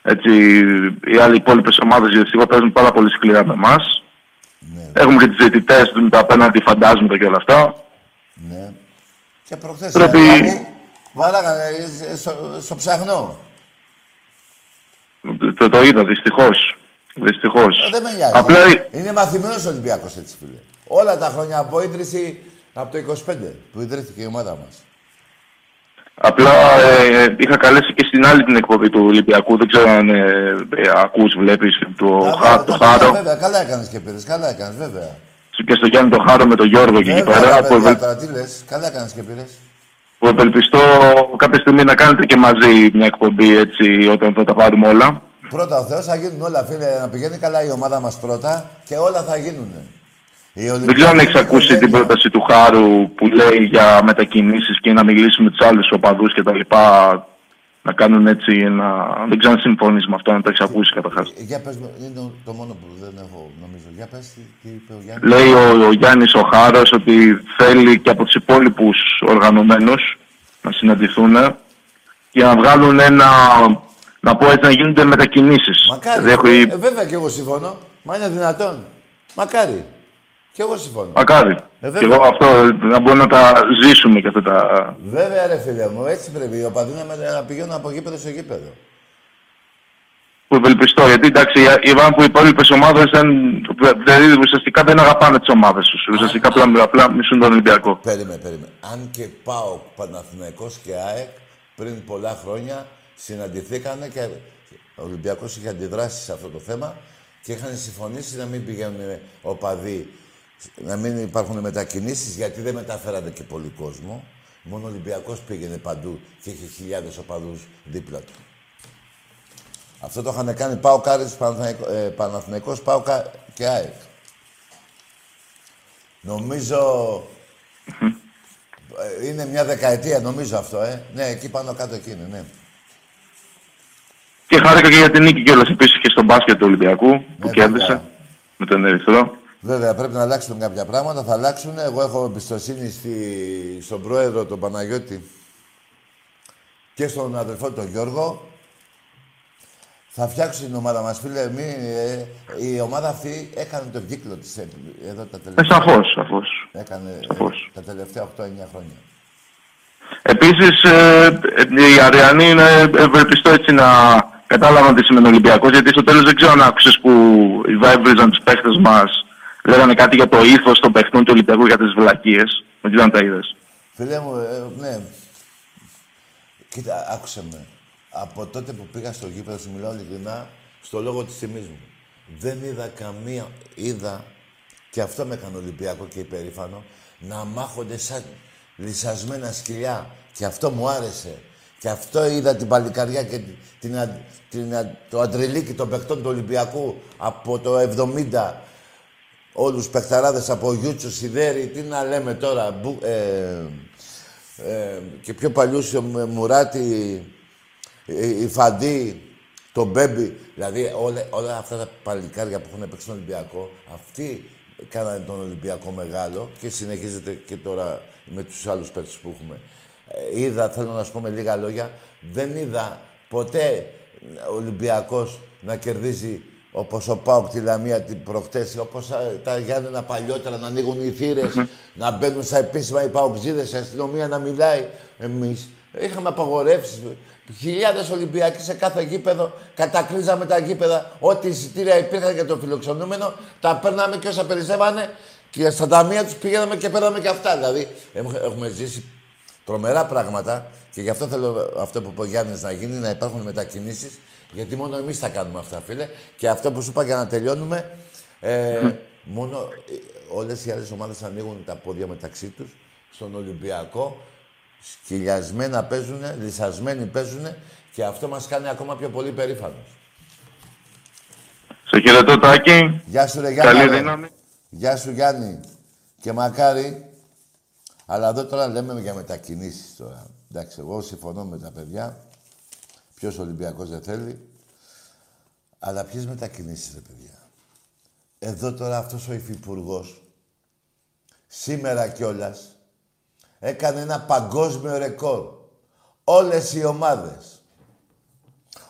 έτσι, οι άλλοι υπόλοιπες ομάδες δυστυχώς παίζουν πάρα πολύ σκληρά με εμάς. Ναι. Έχουμε και τις διαιτητές, τα απέναντι φαντάσματα και όλα αυτά. Ναι. Και προχθές Πρέπει- Πρέπει... βάλαγανε ε, στο, στο ψαχνό. Το, το είδα, δυστυχώς. Δυστυχώς. Ε, δεν με νοιάζει. Απλά Είναι μαθημένος Ολυμπιακός έτσι, φίλε. Όλα τα χρόνια από ίδρυση, από το 25 που ιδρύθηκε η ομάδα μας. Απλά ε, είχα καλέσει και στην άλλη την εκπομπή του Ολυμπιακού. Δεν ξέρω αν ε, ε, ακούς, βλέπεις το, Α, χά, βέβαια, το βέβαια, Χάρο. Βέβαια, καλά έκανες και πήρες, καλά έκανες, βέβαια. Και στο Γιάννη το Χάρο με τον Γιώργο και εκεί Βέβαια, πέρα. ρε, Που, παιδιά, ευελ- τώρα τι λες, καλά έκανες και πήρες. που ευελπιστώ κάποια στιγμή να κάνετε και μαζί μια εκπομπή έτσι όταν θα τα πάρουμε όλα. Πρώτα ο Θεός θα γίνουν όλα, φίλε, να πηγαίνει καλά η ομάδα μας πρώτα και όλα θα γίνουν. Δεν ξέρω αν έχεις ακούσει την πρόταση του Χάρου που λέει για μετακινήσεις και να μιλήσει με τους άλλους οπαδούς και τα λοιπά. Να κάνουν έτσι ένα... Δεν ξέρω αν συμφωνείς με αυτό, αν το έχεις ακούσει καταρχάς. Ε, Για πες, μου, είναι το μόνο που δεν έχω νομίζω. Για πες, τι, τι είπε ο Γιάννης. Λέει ο, ο Γιάννης ο Χάρος ότι θέλει και από τους υπόλοιπους οργανωμένους να συναντηθούν και να βγάλουν ένα, να πω έτσι, να γίνονται μετακινήσεις. Μακάρι. Δηλαδή, έχω- Ε, βέβαια και εγώ συμφωνώ. Μα είναι δυνατόν. Μακάρι. Και εγώ συμφωνώ. Μακάρι. Ε, και βέβαια. εγώ αυτό να μπορούμε να τα ζήσουμε και αυτά τα... Βέβαια, ρε φίλε μου, έτσι πρέπει. Οι οπαδοί να, με- να πηγαίνουν από γήπεδο σε γήπεδο. που ευελπιστώ. Γιατί εντάξει, είπαμε που οι υπόλοιπες ομάδες δεν. Δηλαδή ουσιαστικά δεν αγαπάνε τις ομάδες τους. Ουσιαστικά απλά, απλά μισούν τον Ολυμπιακό. Περίμενε, περίμενε. Αν και πάω Παναθηναϊκός και ΑΕΚ πριν πολλά χρόνια συναντηθήκανε και ο Ολυμπιακός είχε αντιδράσει σε αυτό το θέμα και είχαν συμφωνήσει να μην πηγαίνουν οπαδοί, να μην υπάρχουν μετακινήσεις γιατί δεν μεταφέρανε και πολύ κόσμο. Μόνο ο Ολυμπιακός πήγαινε παντού και είχε χιλιάδες οπαδούς δίπλα του. Αυτό το είχαν κάνει πάω Κάρις, Παναθηναϊκό- ε, Παναθηναϊκός, πάω και ΑΕΚ. Νομίζω ε, είναι μια δεκαετία, νομίζω αυτό, ε. Ναι, εκεί πάνω κάτω εκεί είναι, ναι. Και χάρηκα και για την νίκη κιόλας επίσης και στο μπάσκετ του Ολυμπιακού που Ναι, κέρδισε βέβαια. με τον Ερυθρό. Βέβαια, πρέπει να αλλάξουν κάποια πράγματα, θα αλλάξουν. Εγώ έχω εμπιστοσύνη στη... στον πρόεδρο, τον Παναγιώτη, και στον αδελφό, τον Γιώργο. Θα φτιάξουν την ομάδα μας, φίλε. Μη, ε, η ομάδα αυτή έκανε τον κύκλο της ε, εδώ τα Ε, τελευταία. σαφώς, σαφώς. Έκανε ε, Σαφώς. τα τελευταία 8-9 χρόνια. Επίσης, ε, ε, οι Αριανοί είναι ευελπιστό έτσι να κατάλαβαν τι σημαίνει Ολυμπιακός, γιατί στο τέλος δεν ξέρω αν άκουσες που οι βάιβριζαν τους παίχτες μας, λέγανε κάτι για το ήθος των παιχτών του Ολυμπιακού για τις βλακίες. Δεν ξέρω αν τα είδες. Φίλε μου, ε, ναι. Κοίτα, άκουσε με. Από τότε που πήγα στο γήπεδο, σου μιλάω ειλικρινά, στο λόγο της τιμής μου. Δεν είδα καμία, είδα, και αυτό με έκανε Ολυμπιακό και υπερήφανο, να μάχονται σαν λυσασμένα σκυλιά. Και αυτό μου άρεσε. Και αυτό είδα την παλικαριά και την, α- την, α- το αντριλίκι των παιχτών του Ολυμπιακού από το 70 όλους τους παιχταράδες από Γιούτσο, Σιδέρη, τι να λέμε τώρα, Μπου, ε, ε, και πιο παλιούς ο Μ- Μουράτη, η, η Φαντή, το Μπέμπι, δηλαδή όλα, όλα αυτά τα παλικάρια που έχουν παίξει στον Ολυμπιακό, αυτοί κάνανε τον Ολυμπιακό μεγάλο και συνεχίζεται και τώρα με τους άλλους παίκτες που έχουμε. Ε, είδα, θέλω να σου πω με λίγα λόγια, δεν είδα ποτέ Ολυμπιακός να κερδίζει όπως ο Πάουκ τη Λαμία την προχτές, όπως α, τα Γιάννενα παλιότερα να ανοίγουν οι θύρες, να μπαίνουν στα επίσημα οι Παουκτζίδες, η αστυνομία να μιλάει. Εμείς είχαμε απαγορεύσεις χιλιάδες Ολυμπιακοί σε κάθε γήπεδο, κατακλείζαμε τα γήπεδα, ό,τι εισιτήρια υπήρχαν για το φιλοξενούμενο, τα παίρναμε και όσα περισσεύανε και στα ταμεία τους πηγαίναμε και παίρναμε και αυτά. Δηλαδή, έχουμε- έχουμε ζήσει τρομερά πράγματα και γι' αυτό θέλω αυτό που είπε ο Γιάννης να γίνει, να υπάρχουν μετακινήσεις, γιατί μόνο εμείς θα κάνουμε αυτά, φίλε. Και αυτό που σου είπα για να τελειώνουμε, ε, μόνο ε, όλες οι άλλες ομάδες ανοίγουν τα πόδια μεταξύ τους στον Ολυμπιακό, σκυλιασμένα παίζουν, λυσασμένοι παίζουν και αυτό μας κάνει ακόμα πιο πολύ περήφανος. Σε χαιρετώ Τάκη. Γεια σου ρε Γιάννη. Καλή ρε. δύναμη. Γεια σου Γιάννη. Και μακάρι, αλλά εδώ τώρα λέμε για μετακινήσεις τώρα. Εντάξει, εγώ συμφωνώ με τα παιδιά. Ποιος Ολυμπιακός δεν θέλει. Αλλά ποιες μετακινήσεις ρε παιδιά. Εδώ τώρα αυτός ο υφυπουργός, σήμερα κιόλας, έκανε ένα παγκόσμιο ρεκόρ. Όλες οι ομάδες,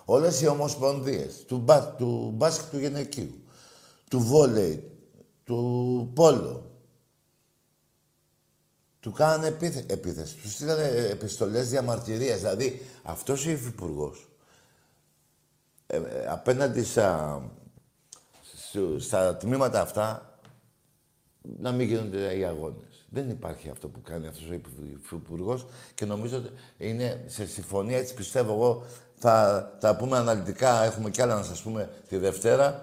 όλες οι ομοσπονδίες του, μπα, του μπάσκετ του γυναικείου, του βόλεϊ, του πόλο, του κάνανε επίθε, επίθεση. Τους στείλανε επιστολές διαμαρτυρίας. Δηλαδή, αυτός ο υφυπουργός, ε, ε, απέναντι στα, στου- στα τμήματα αυτά, να μην γίνονται οι αγώνες. Δεν υπάρχει αυτό που κάνει αυτός ο υφυπουργός και νομίζω ότι είναι σε συμφωνία, έτσι πιστεύω εγώ, θα τα πούμε αναλυτικά, έχουμε κι άλλα να σας πούμε τη Δευτέρα.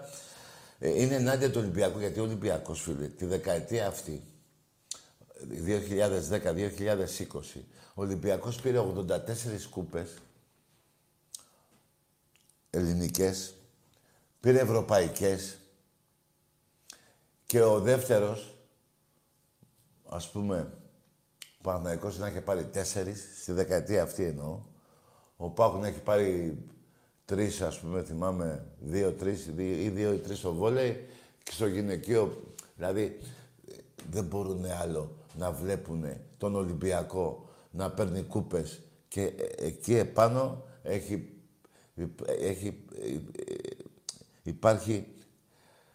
Ε, Είναι ενάντια του Ολυμπιακού, γιατί ο Ολυμπιακός, φίλε, τη δεκαετία αυτή, 2010-2020, ο Ολυμπιακός πήρε 84 κούπες ελληνικές, πήρε ευρωπαϊκές και ο δεύτερος, ας πούμε, ο Παναθηναϊκός να έχει πάρει τέσσερις, στη δεκαετία αυτή εννοώ, ο Πάκου να έχει πάρει τρεις, ας πούμε, θυμάμαι, δύο-τρεις ή δύο ή τρεις στο βόλεϊ και στο γυναικείο, δηλαδή δεν μπορούν άλλο να βλέπουν τον Ολυμπιακό να παίρνει κούπες και ε, εκεί επάνω έχει, έχει, υπάρχει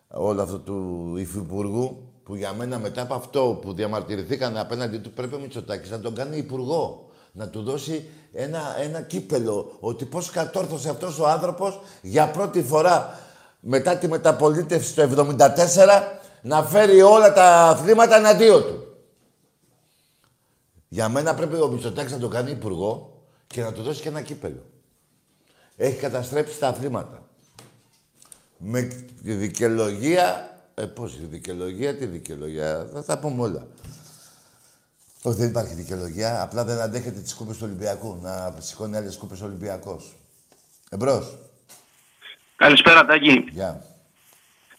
όλο αυτό του υφυπουργού που για μένα μετά από αυτό που διαμαρτυρηθήκαν απέναντι του πρέπει ο Μητσοτάκης να τον κάνει υπουργό. Να του δώσει ένα, ένα κύπελο ότι πώς κατόρθωσε αυτός ο άνθρωπος για πρώτη φορά μετά τη μεταπολίτευση το 1974 να φέρει όλα τα αθλήματα εναντίον του. Για μένα πρέπει ο Μητσοτάκης να τον κάνει υπουργό και να του δώσει και ένα κύπελο. Έχει καταστρέψει τα αθλήματα. Με τη δικαιολογία... Ε, πώς, τη δικαιολογία, τη δικαιολογία. Θα τα πούμε όλα. Όχι, δεν υπάρχει δικαιολογία. Απλά δεν αντέχετε τις κούπες του Ολυμπιακού. Να σηκώνει άλλες κούπες ο Ολυμπιακός. Εμπρός. Καλησπέρα Τάκη. Γεια.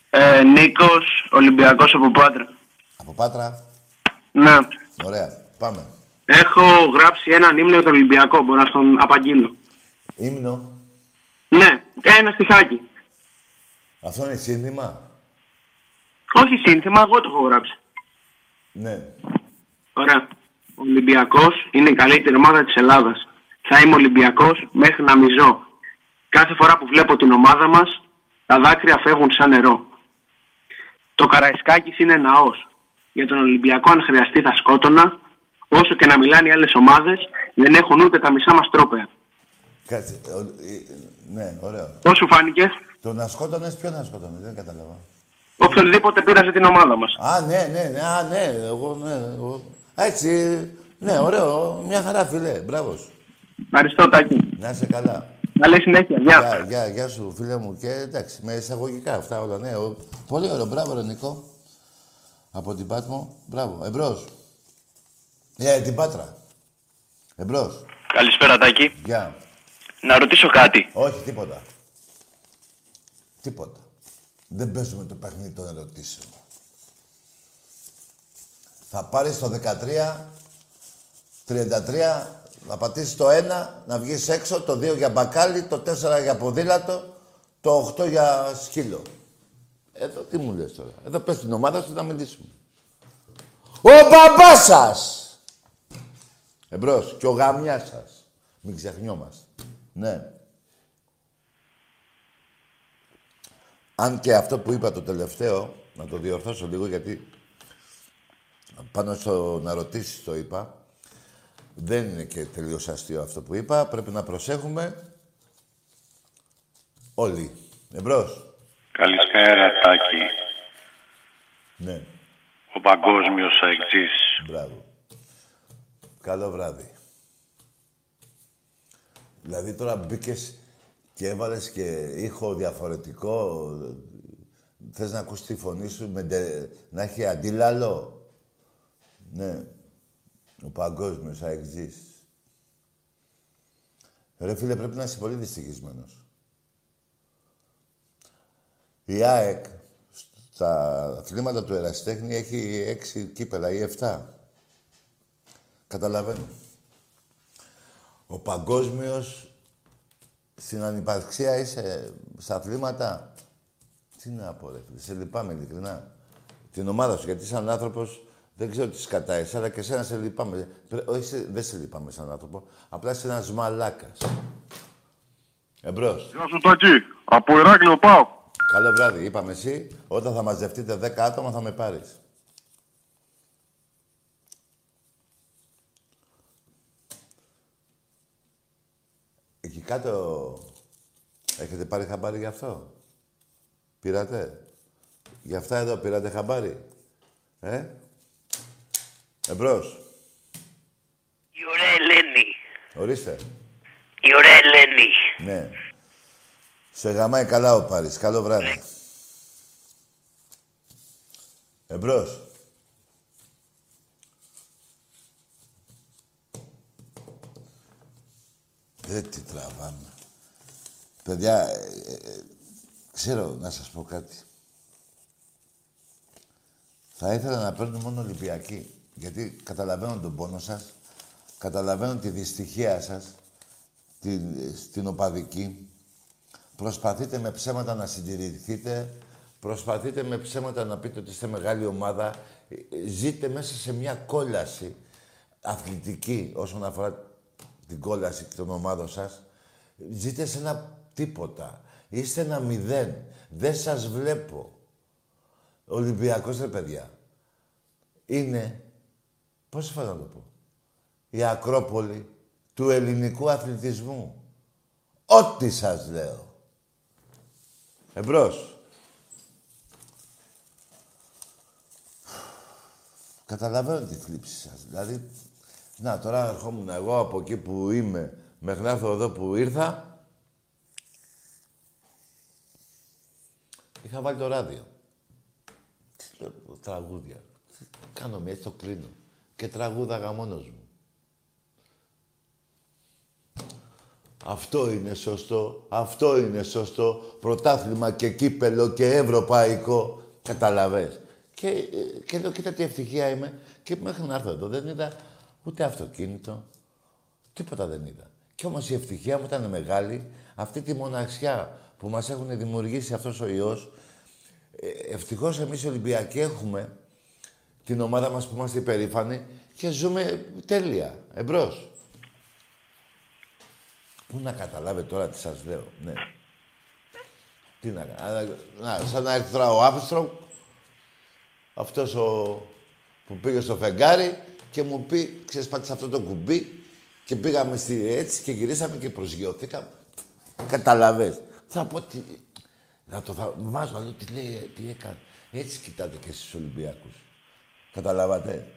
Ε, Νίκος, Ολυμπιακός από Πάτρα. Από Πάτρα. Ναι. Ωραία. Πάμε. Έχω γράψει έναν ύμνο για τον Ολυμπιακό, μπορώ να τον απαγγείλω. Ύμνο. Ναι, ένα στιχάκι. Αυτό είναι σύνθημα; Όχι σύνθημα, εγώ το έχω γράψει. Ναι. Ωραία. Ο Ολυμπιακός είναι η καλύτερη ομάδα της Ελλάδας. Θα είμαι Ολυμπιακός μέχρι να μιζώ. Κάθε φορά που βλέπω την ομάδα μας, τα δάκρυα φεύγουν σαν νερό. Το Καραϊσκάκης είναι ναός. Για τον Ολυμπιακό, αν χρειαστεί, θα σκότωνα. Όσο και να μιλάνε οι άλλες ομάδες, δεν έχουν ούτε τα μισά μας τρόπαια. Κάτσε. ο- ε, Ναι, ωραίο. Πώς σου φάνηκε, Το να σκότωνες, ποιο να σκότωνες, δεν κατάλαβα. οποιονδήποτε πήρασε την ομάδα μας. Α, ναι, ναι, ναι, α, ναι, εγώ, ναι, εγώ. Έτσι, ναι, ωραίο, μια χαρά, φιλέ, μπράβος σου. Ευχαριστώ, Τάκη. Να είσαι καλά. Καλή συνέχεια. Γεια. Γεια, γεια, γεια σου, φίλε μου. Και εντάξει, με εισαγωγικά αυτά όλα, ναι. ο- Πολύ ωραίο, μπράβο, ρε Νικό. Από την Πάτμο, μπράβο. Εμπρός. Ε, την Πάτρα. Εμπρός. Καλησπέρα Τάκη. Γεια. Να ρωτήσω κάτι. Όχι, τίποτα. Τίποτα. Δεν παίζουμε το παιχνίδι των ερωτήσεων. Θα πάρεις το 13, 33, να πατήσεις το 1, να βγεις έξω, το 2 για μπακάλι, το 4 για ποδήλατο, το 8 για σκύλο. Εδώ τι μου λες τώρα. Εδώ πες την ομάδα σου να μιλήσουμε. Ο μπαμπάς σας! Εμπρός. Και ο γαμιάς σας. Μην ξεχνιόμαστε. Ναι. Αν και αυτό που είπα το τελευταίο, να το διορθώσω λίγο γιατί πάνω στο να ρωτήσεις το είπα, δεν είναι και τελείως αστείο αυτό που είπα. Πρέπει να προσέχουμε όλοι. Εμπρός. Καλησπέρα, Τάκη. Ναι. Ο παγκόσμιος αεκτής. Μπράβο. Καλό βράδυ. Δηλαδή τώρα μπήκες και έβαλες και ήχο διαφορετικό. Θες να ακούσει τη φωνή σου με ντε- να έχει αντίλαλο; Ναι. Ο παγκόσμιος αεξής. Ρε φίλε, πρέπει να είσαι πολύ δυστυχισμένος. Η ΑΕΚ στα αθλήματα του Εραστέχνη έχει έξι κύπελα ή εφτά. Καταλαβαίνω. Ο παγκόσμιος στην ανυπαρξία είσαι στα αθλήματα. Τι να πω, ρε φίλε. Σε λυπάμαι ειλικρινά. Την ομάδα σου, γιατί σαν άνθρωπος δεν ξέρω τι σκατά είσαι, αλλά και εσένα σε λυπάμαι. Πρέ- Όχι, σε- δεν σε λυπάμαι σαν άνθρωπο. Απλά είσαι ένας μαλάκας. Εμπρός. Γεια σου Τάκη, από Ηράκλειο πάω. Καλό βράδυ. Είπαμε εσύ, όταν θα μαζευτείτε 10 άτομα θα με πάρεις. Εκεί κάτω έχετε πάρει χαμπάρι γι' αυτό; Πήρατε; Γι' αυτά εδώ πήρατε χαμπάρι; Ε; Εμπρός. Η ωραία Ελένη. Ορίστε. Η ωραία Ελένη. Ναι. Σε γαμάει καλά ο Πάρης. Καλό βράδυ. Εμπρός. Δεν τι τραβάμε. Παιδιά, ε, ε, ε, ξέρω να σας πω κάτι. Θα ήθελα να παίρνουν μόνο Ολυμπιακοί. Γιατί καταλαβαίνω τον πόνο σας, καταλαβαίνω τη δυστυχία σας, την, στην οπαδική. Προσπαθείτε με ψέματα να συντηρηθείτε. Προσπαθείτε με ψέματα να πείτε ότι είστε μεγάλη ομάδα. Ε, ε, Ζείτε μέσα σε μια κόλαση αθλητική όσον αφορά την κόλαση των ομάδων σας. Ζείτε σε ένα τίποτα. Είστε ένα μηδέν. Δεν σας βλέπω. Ολυμπιακός, ρε παιδιά. Είναι, πώς θα να το πω, η Ακρόπολη του ελληνικού αθλητισμού. Ό,τι σας λέω. Εμπρός. Καταλαβαίνω τη θλίψη σας. Δηλαδή, να, τώρα ερχόμουν εγώ από εκεί που είμαι μέχρι να έρθω εδώ που ήρθα. Είχα βάλει το ράδιο. Τι λέω, Τραγούδια. Τι Κάνω μια, έτσι το κλείνω. Και τραγούδαγα μόνος μου. Αυτό είναι σωστό. Αυτό είναι σωστό. Πρωτάθλημα και κύπελο και ευρωπαϊκό. Καταλαβες. Και, ε, και λέω, κοίτα τι ευτυχία είμαι. Και μέχρι να έρθω εδώ δεν είδα ούτε αυτοκίνητο. Τίποτα δεν είδα. Κι όμως η ευτυχία μου ήταν μεγάλη. Αυτή τη μοναξιά που μας έχουν δημιουργήσει αυτός ο ιός. Ε, ευτυχώς εμείς οι Ολυμπιακοί έχουμε την ομάδα μας που είμαστε υπερήφανοι και ζούμε τέλεια. Εμπρός. Πού να καταλάβετε τώρα τι σας λέω. Ναι. Τι να κάνω. Να, σαν να έρθει τώρα ο Άρμστρομ, αυτός ο, που πήγε στο φεγγάρι και μου πει, ξέρεις, πάτησε αυτό το κουμπί και πήγαμε στη έτσι και γυρίσαμε και προσγειωθήκαμε. Καταλαβες. Θα πω τι... Να το θα... Βάζω, να δω τι λέει, τι έκανε. Έτσι κοιτάτε και στους Ολυμπιακούς. Καταλάβατε.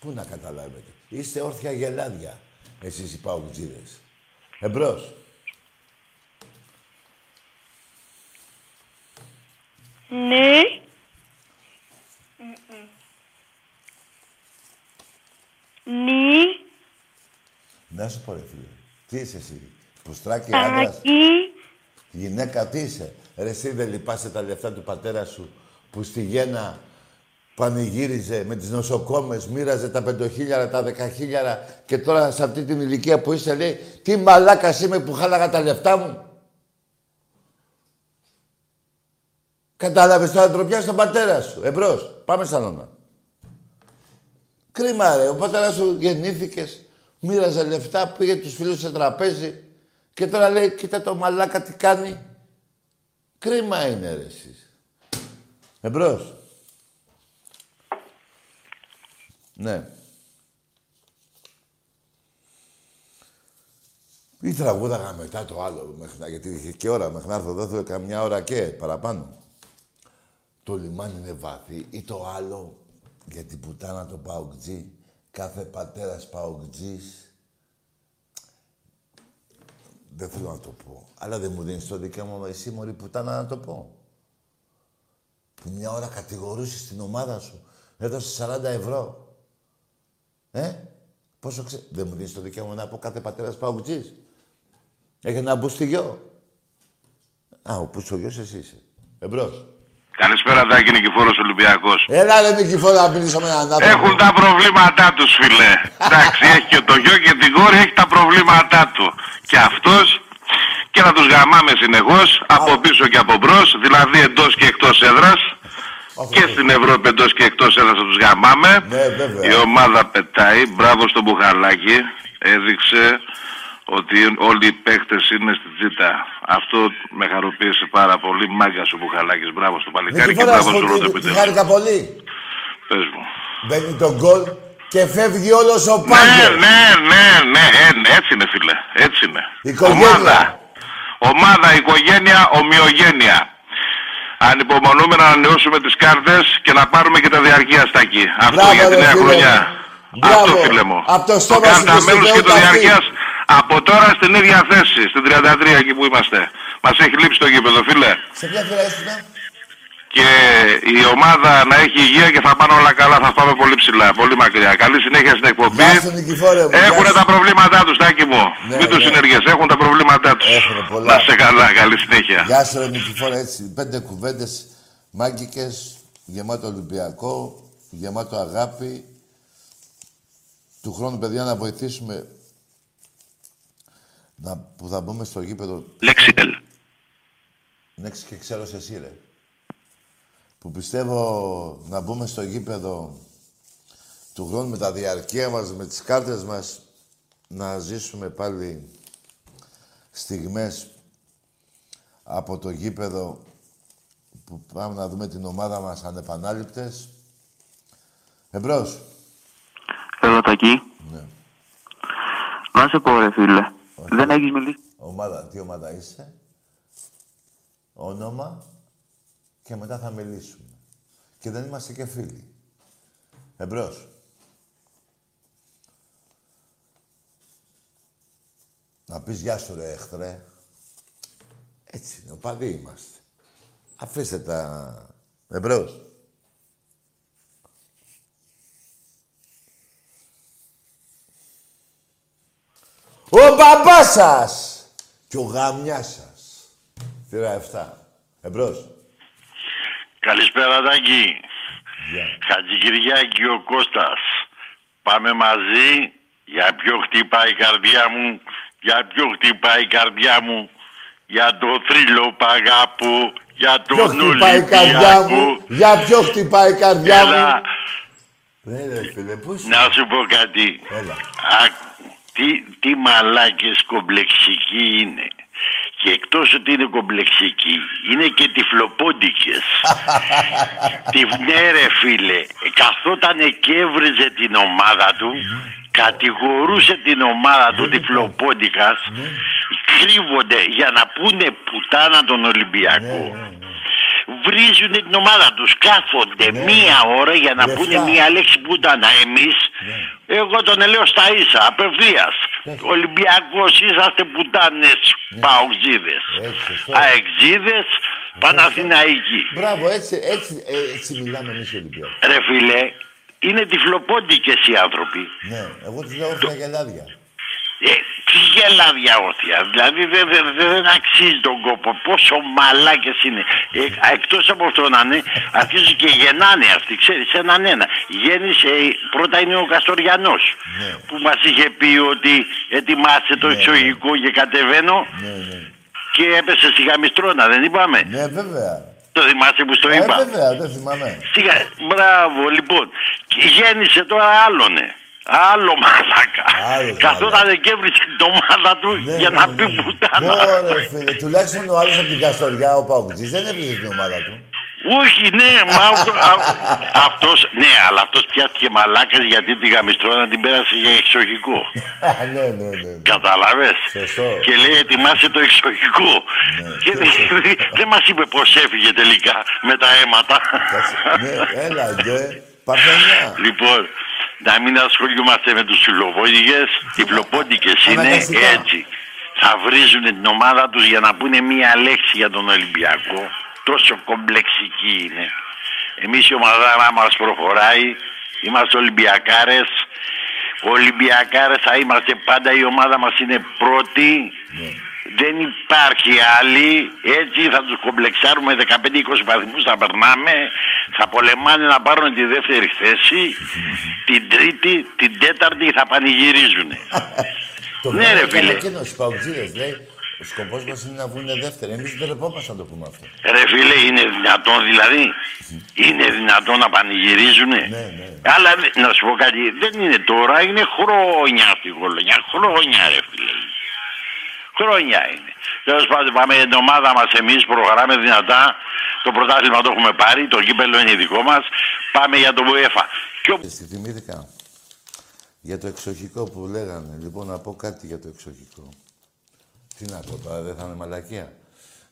Πού να καταλάβετε. Είστε όρθια γελάδια, εσείς οι παουτζίδες. Εμπρός. Ναι. Ναι. Να σου πω, ρε φίλε. Τι είσαι εσύ. Πουστράκι άντρας; Τάκι. Γυναίκα τι είσαι; Ρε εσύ δεν λυπάσαι τα λεφτά του πατέρα σου που στη Γέννα πανηγύριζε με τις νοσοκόμες, μοίραζε τα πεντοχίλιαρα, τα δεκαχίλιαρα και τώρα σε αυτή την ηλικία που είσαι λέει τι μαλάκας είμαι που χάλαγα τα λεφτά μου. Κατάλαβες τώρα ντροπιά στον πατέρα σου. Εμπρός. Πάμε σαλόνα. Κρίμα ρε. Ο πατέρας σου γεννήθηκες, μοίραζε λεφτά, πήγε τους φίλους σε τραπέζι και τώρα λέει κοίτα το μαλάκα τι κάνει. Κρίμα είναι ρε εσείς. Εμπρός. Ναι. Ή τραγούδαγα μετά το άλλο, μέχρι, να- γιατί είχε και ώρα, μέχρι να έρθω εδώ, θέλω καμιά ώρα και παραπάνω. Το λιμάνι είναι βαθύ ή το άλλο, για την πουτάνα το παουτζή, κάθε πατέρας παουτζής, δεν θέλω να το πω. Αλλά δεν μου δίνεις το δικαίωμα εσύ, μωρή πουτάνα, να το πω. Που μια ώρα κατηγορούσες την ομάδα σου, έδωσε 40 ευρώ. Ε, πόσο ξέρει. Δεν μου δίνεις το δικαίωμα να πω κάθε πατέρας παουτζής. Έχει ένα μπουστιγιό. Α, ο μπουστιγιός εσύ είσαι. Εμπρός. Καλησπέρα, Τάκη Νικηφόρος Ολυμπιακός. Έλα ρε Νικηφόρα να μιλήσω με έναν άνθρωπο. Έχουν τα προβλήματά τους, φίλε. Εντάξει, έχει και το γιο και την κόρη, έχει τα προβλήματά του. Και αυτός και να τους γαμάμε συνεχώς, από πίσω και από μπρος, δηλαδή εντός και εκτός έδρας. Και στην Ευρώπη εντός και εκτός έδρας θα τους γαμάμε. Ναι, βέβαια. Η ομάδα πετάει, μπράβο στο Μπουχαλάκι. Έδειξε ότι όλοι οι παίχτες είναι στη τζίτα. Αυτό με χαροποίησε πάρα πολύ. Μάγκα ο Μπουχαλάκης, μπράβο στο παλικάρι και Νικηφόρα, μπράβο σου στο όλο το τη- τη επιτέλους. χάρηκα πολύ. Πες μου. Μπαίνει το γκολ και φεύγει όλος ο Ναι, πάγκος. ναι, ναι, ναι, ε, ναι, έτσι είναι φίλε, έτσι είναι. Οικογένεια. Ομάδα, ομάδα, οικογένεια, ομοιογένεια. Ανυπομονούμε να ανανεώσουμε τις κάρτες και να πάρουμε και τα διαρκεία στα εκεί. Αυτό Μπράβο, για τη ρε, νέα φίλε. χρονιά. Μπράβο. Αυτό φίλε μου. Απ' το το στόμα σου κάρτα και στη μέλους και Θεού το τα διαρκείας από τώρα στην ίδια θέση, στην 33 εκεί που είμαστε. Μας έχει λείψει το γήπεδο φίλε. Σε ποια φύλλα ήσουν, Και η ομάδα να έχει υγεία και θα πάνε όλα καλά, θα πάμε πολύ ψηλά, πολύ μακριά. Καλή συνέχεια στην εκπομπή. Γεια σου Νικηφόρε μου. Έχουν γεια σου. τα προβλήματά τους, Τάκη μου. Ναι, Μην τους ναι. συνεργές, έχουν τα προβλήματά τους. Έχουνε πολλά. Να σε καλά, καλή συνέχεια. Γεια σου ρε Νικηφόρα, έτσι. Πέντε κουβέντες μάγκικες, γεμάτο Ολυμπιακό, γεμάτο αγάπη. Του χρόνου, παιδιά, να βοηθήσουμε να, που θα μπούμε στο γήπεδο. Λέξιτελ. Λέξη και ξέρω σε εσύ, ρε. Που πιστεύω να μπούμε στο γήπεδο του χρόνου με τα διαρκεία μας, με τις κάρτες μας, να ζήσουμε πάλι στιγμές από το γήπεδο που πάμε να δούμε την ομάδα μας ανεπανάληπτες. Εμπρός. Έλα Τακί. Ναι. Να σε πω ρε φίλε. Δεν έχεις μιλήσει. Ομάδα, τι ομάδα είσαι. Όνομα και μετά θα μιλήσουμε. Και δεν είμαστε και φίλοι. Εμπρός. Να πεις γεια σου ρε εχθρέ. Έτσι είναι, οπαδοί είμαστε. Αφήστε τα... Εμπρός. Ο μπαμπάς σας και ο γαμιάς σας. Θύρα 7. Εμπρός. Καλησπέρα, Τάκη. Χατζικυριάκη ο Κώστας. Πάμε μαζί. Για ποιο χτυπάει η καρδιά μου. Για ποιο χτυπάει η καρδιά μου. Για το θρύλο παγάπου. Για Ποιο τον χτυπάει η καρδιά Ολυμπιακό. μου. Για ποιο χτυπάει η καρδιά Έλα, μου. Ναι, ρε φίλε, πού είσαι; να σου πω κάτι. Έλα. Α, τι, τι μαλάκες κομπλεξικοί είναι. Και εκτός ότι είναι κομπλεξικοί, είναι και τυφλοπόντικες. <laughs> Τι ναι ρε φίλε, καθόταν και έβριζε την ομάδα του, κατηγορούσε την ομάδα του τυφλοπόντικας, κρύβονται για να πούνε πουτάνα τον Ολυμπιακό. Βρίζουν την ομάδα τους, κάθονται μία ώρα για να πούνε μία λέξη πουτάνα. Εμείς, εγώ τον λέω στα ίσα, απευθείας. Ολυμπιακός είσαστε πουτάνες, παοξίδες. Αεξίδες, Παναθηναϊκοί. Μπράβο, έτσι, έτσι, έτσι μιλάμε εμείς οι Ολυμπιακοί. Ρε φίλε, είναι τυφλοπόντικες οι άνθρωποι. Ναι, εγώ τους λέω όρθια γελάδια. Ε, τι γελάδια όρθια. Δηλαδή δεν δεν δεν αξίζει τον κόπο. Πόσο μαλάκες είναι. Ε, εκτός από αυτό να είναι, αρχίζουν και γεννάνε αυτοί. Ξέρεις, έναν ένα. Γέννησε, πρώτα είναι ο Καστοριανός. Που μας είχε πει ότι ετοιμάσε το εξωγικό και κατεβαίνω. Και έπεσε στη γαμιστρώνα, δεν είπαμε; Ναι, βέβαια. Το θυμάσαι που στο Ε, είπα; βέβαια, δεν θυμάμαι. Σιγά, μπράβο, λοιπόν. Και γέννησε τώρα άλλονε. Άλλο μαλάκα. Καθόταν και έβρισε την ομάδα του για να πει πουτάνα. Ωραία, φίλε. Τουλάχιστον ο άλλος από την Καστοριά, ο Παουτζής, δεν έβριζε την ομάδα του. Όχι, ναι, μα αυτό, α- αυτός, ναι, αλλά αυτός πιάστηκε μαλάκας γιατί τη γαμιστρώνα την πέρασε για εξοχικό. <laughs> ναι, ναι, ναι. Κατάλαβες; Και λέει ετοιμάσε το εξοχικό. Και δεν- δεν μας είπε πώς έφυγε τελικά με τα αίματα. Ναι, έλα, ντε. Παρθενιά. Λοιπόν, να μην ασχολούμαστε με τους τυφλοπόντικες. Τυφλοπόντικες είναι Αναγκαστικά. έτσι. Θα βρίζουν την ομάδα τους για να πούνε μία λέξη για τον Ολυμπιακό. Τόσο κομπλεξική είναι. Εμείς η ομάδα μας προχωράει. Είμαστε Ολυμπιακάρες. Ολυμπιακάρες θα είμαστε πάντα. Η ομάδα μας είναι πρώτη. Δεν υπάρχει άλλη. Έτσι θα τους κομπλεξάρουμε 15-20 βαθμούς θα περνάμε. Θα πολεμάνε να πάρουν τη δεύτερη θέση. <laughs> την τρίτη, την τέταρτη θα πανηγυρίζουν. <laughs> Το Ναι, ρε, βγάλανε φίλε. εκείνος, οι Παουτζίδες, λέει. Ο σκοπός μας είναι να βγουν δεύτεροι. Εμείς δεν τρεπόμαστε να το πούμε αυτό. Ρε φίλε, είναι δυνατόν δηλαδή. Είναι δυνατόν να πανηγυρίζουνε. Αλλά δε- να σου πω κάτι, δεν είναι τώρα, είναι χρόνια αυτή η κολονιά. Χρόνια ρε φίλε. Χρόνια είναι. Τέλος πάντων, πάμε για την ομάδα μας. Εμείς προχωράμε δυνατά. Το πρωτάθλημα το έχουμε πάρει. Το κύπελο είναι δικό μας. Πάμε για το UEFA. Στη θυμήθηκα για το εξοχικό που λέγανε. Λοιπόν, να πω κάτι για το εξοχικό. Τι να πω τώρα, δεν θα είναι μαλακία.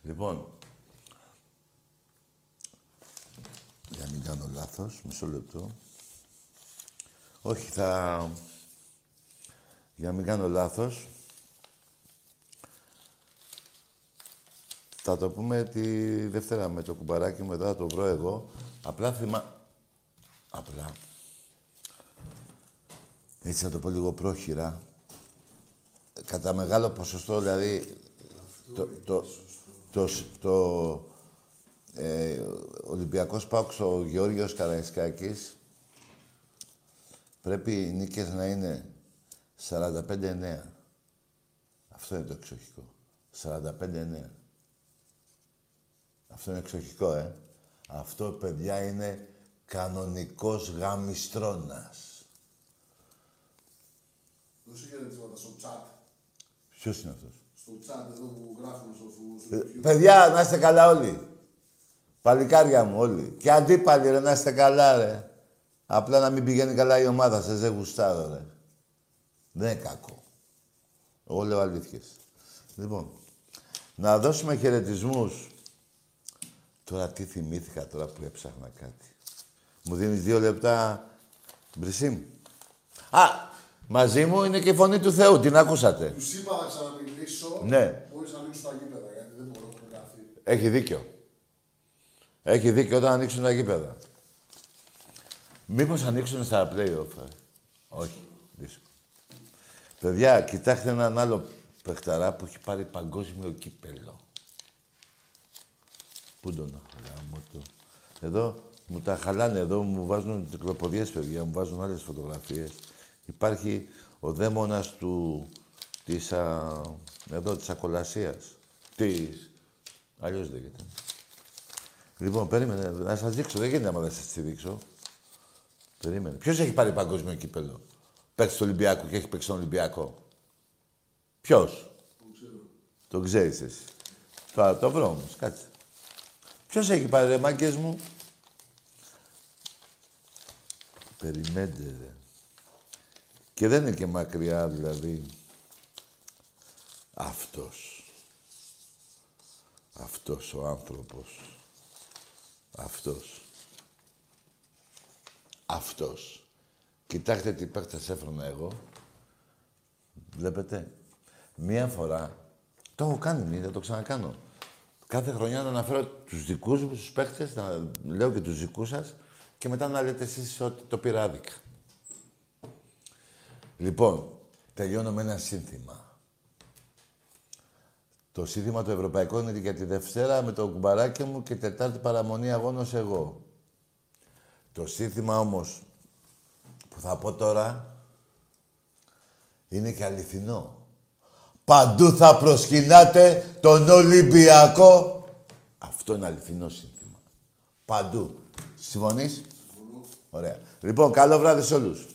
Λοιπόν, για να μην κάνω λάθος, μισό λεπτό. Όχι, θα... Για να μην κάνω λάθος, θα το πούμε τη Δευτέρα με το κουμπαράκι μου, εδώ θα το βρω εγώ. Απλά θυμά... Απλά. Έτσι να το πω λίγο πρόχειρα. Κατά μεγάλο ποσοστό, δηλαδή, το, το, το, το, ε, Ολυμπιακός Πάουξ, ο Γεώργιος Καραϊσκάκης, πρέπει οι νίκες να είναι 45-9. Αυτό είναι το εξοχικό. 45-9. Αυτό είναι εξοχικό, ε. Αυτό, παιδιά, είναι κανονικός γαμιστρώνας. Δώσε χαιρετίσματα στο chat; Ποιος είναι αυτός; Στο chat εδώ που γράφουμε στο, στο, Ε, στο παιδιά, να είστε καλά όλοι. Παλικάρια μου όλοι. Και αντίπαλοι, ρε, να είστε καλά, ρε. Απλά να μην πηγαίνει καλά η ομάδα σας, δεν γουστάρω, ρε. Δεν είναι κακό. Εγώ λέω αλήθειες. Λοιπόν, να δώσουμε χαιρετισμούς. Τώρα τι θυμήθηκα τώρα που έψαχνα κάτι. Μου δίνεις δύο λεπτά, Μπρισίμ. Α, μαζί μου είναι και η φωνή του Θεού, την ακούσατε. Τους είπα να ξαναμιλήσω. Ναι. Μπορείς να ανοίξεις τα γήπεδα, γιατί δεν μπορώ να γραφεί. Έχει δίκιο. Έχει δίκιο όταν ανοίξουν τα γήπεδα. Μήπως ανοίξουν στα play-off, ε; Όχι. Δύσκολο. Παιδιά, κοιτάξτε έναν άλλο παιχταρά που έχει πάρει παγκόσμιο κύπελο. Πού τον χαλάμε το. Εδώ μου τα χαλάνε, εδώ μου βάζουν τυκλοποδιές, παιδιά, μου βάζουν άλλες φωτογραφίες. Υπάρχει ο δαίμονας του, της, α, εδώ, της ακολασίας. Της, αλλιώς λέγεται. Λοιπόν, περίμενε, να σας δείξω, δεν γίνεται άμα δεν σας τη δείξω. Περίμενε. Ποιος έχει πάρει παγκόσμιο κύπελο; Παίξει του Ολυμπιακού και έχει παίξει τον Ολυμπιακό. Ποιος; Το ξέρεις εσύ. Τώρα το βρω όμως, κάτσε. Ποιος έχει πάρει ρε μάγκες μου; Περιμέντε ρε. Και δεν είναι και μακριά δηλαδή. Αυτός. Αυτός ο άνθρωπος. Αυτός. Αυτός. Κοιτάξτε τι παίχτες έφερνα εγώ. Βλέπετε. Μία φορά, το έχω κάνει, μην θα το ξανακάνω. Κάθε χρονιά να αναφέρω τους δικούς μου τους παίχτες, να λέω και τους δικούς σας και μετά να λέτε εσείς ότι το πήρα άδικα. Λοιπόν, τελειώνω με ένα σύνθημα. Το σύνθημα το ευρωπαϊκό είναι για τη Δευτέρα με το κουμπαράκι μου και Τετάρτη παραμονή αγώνος εγώ. Το σύνθημα όμως που θα πω τώρα είναι και αληθινό. Παντού θα προσκυνάτε τον Ολυμπιακό. Αυτό είναι αληθινό σύνθημα. Παντού. Συμφωνείς; Ωραία. Λοιπόν, καλό βράδυ σε όλους.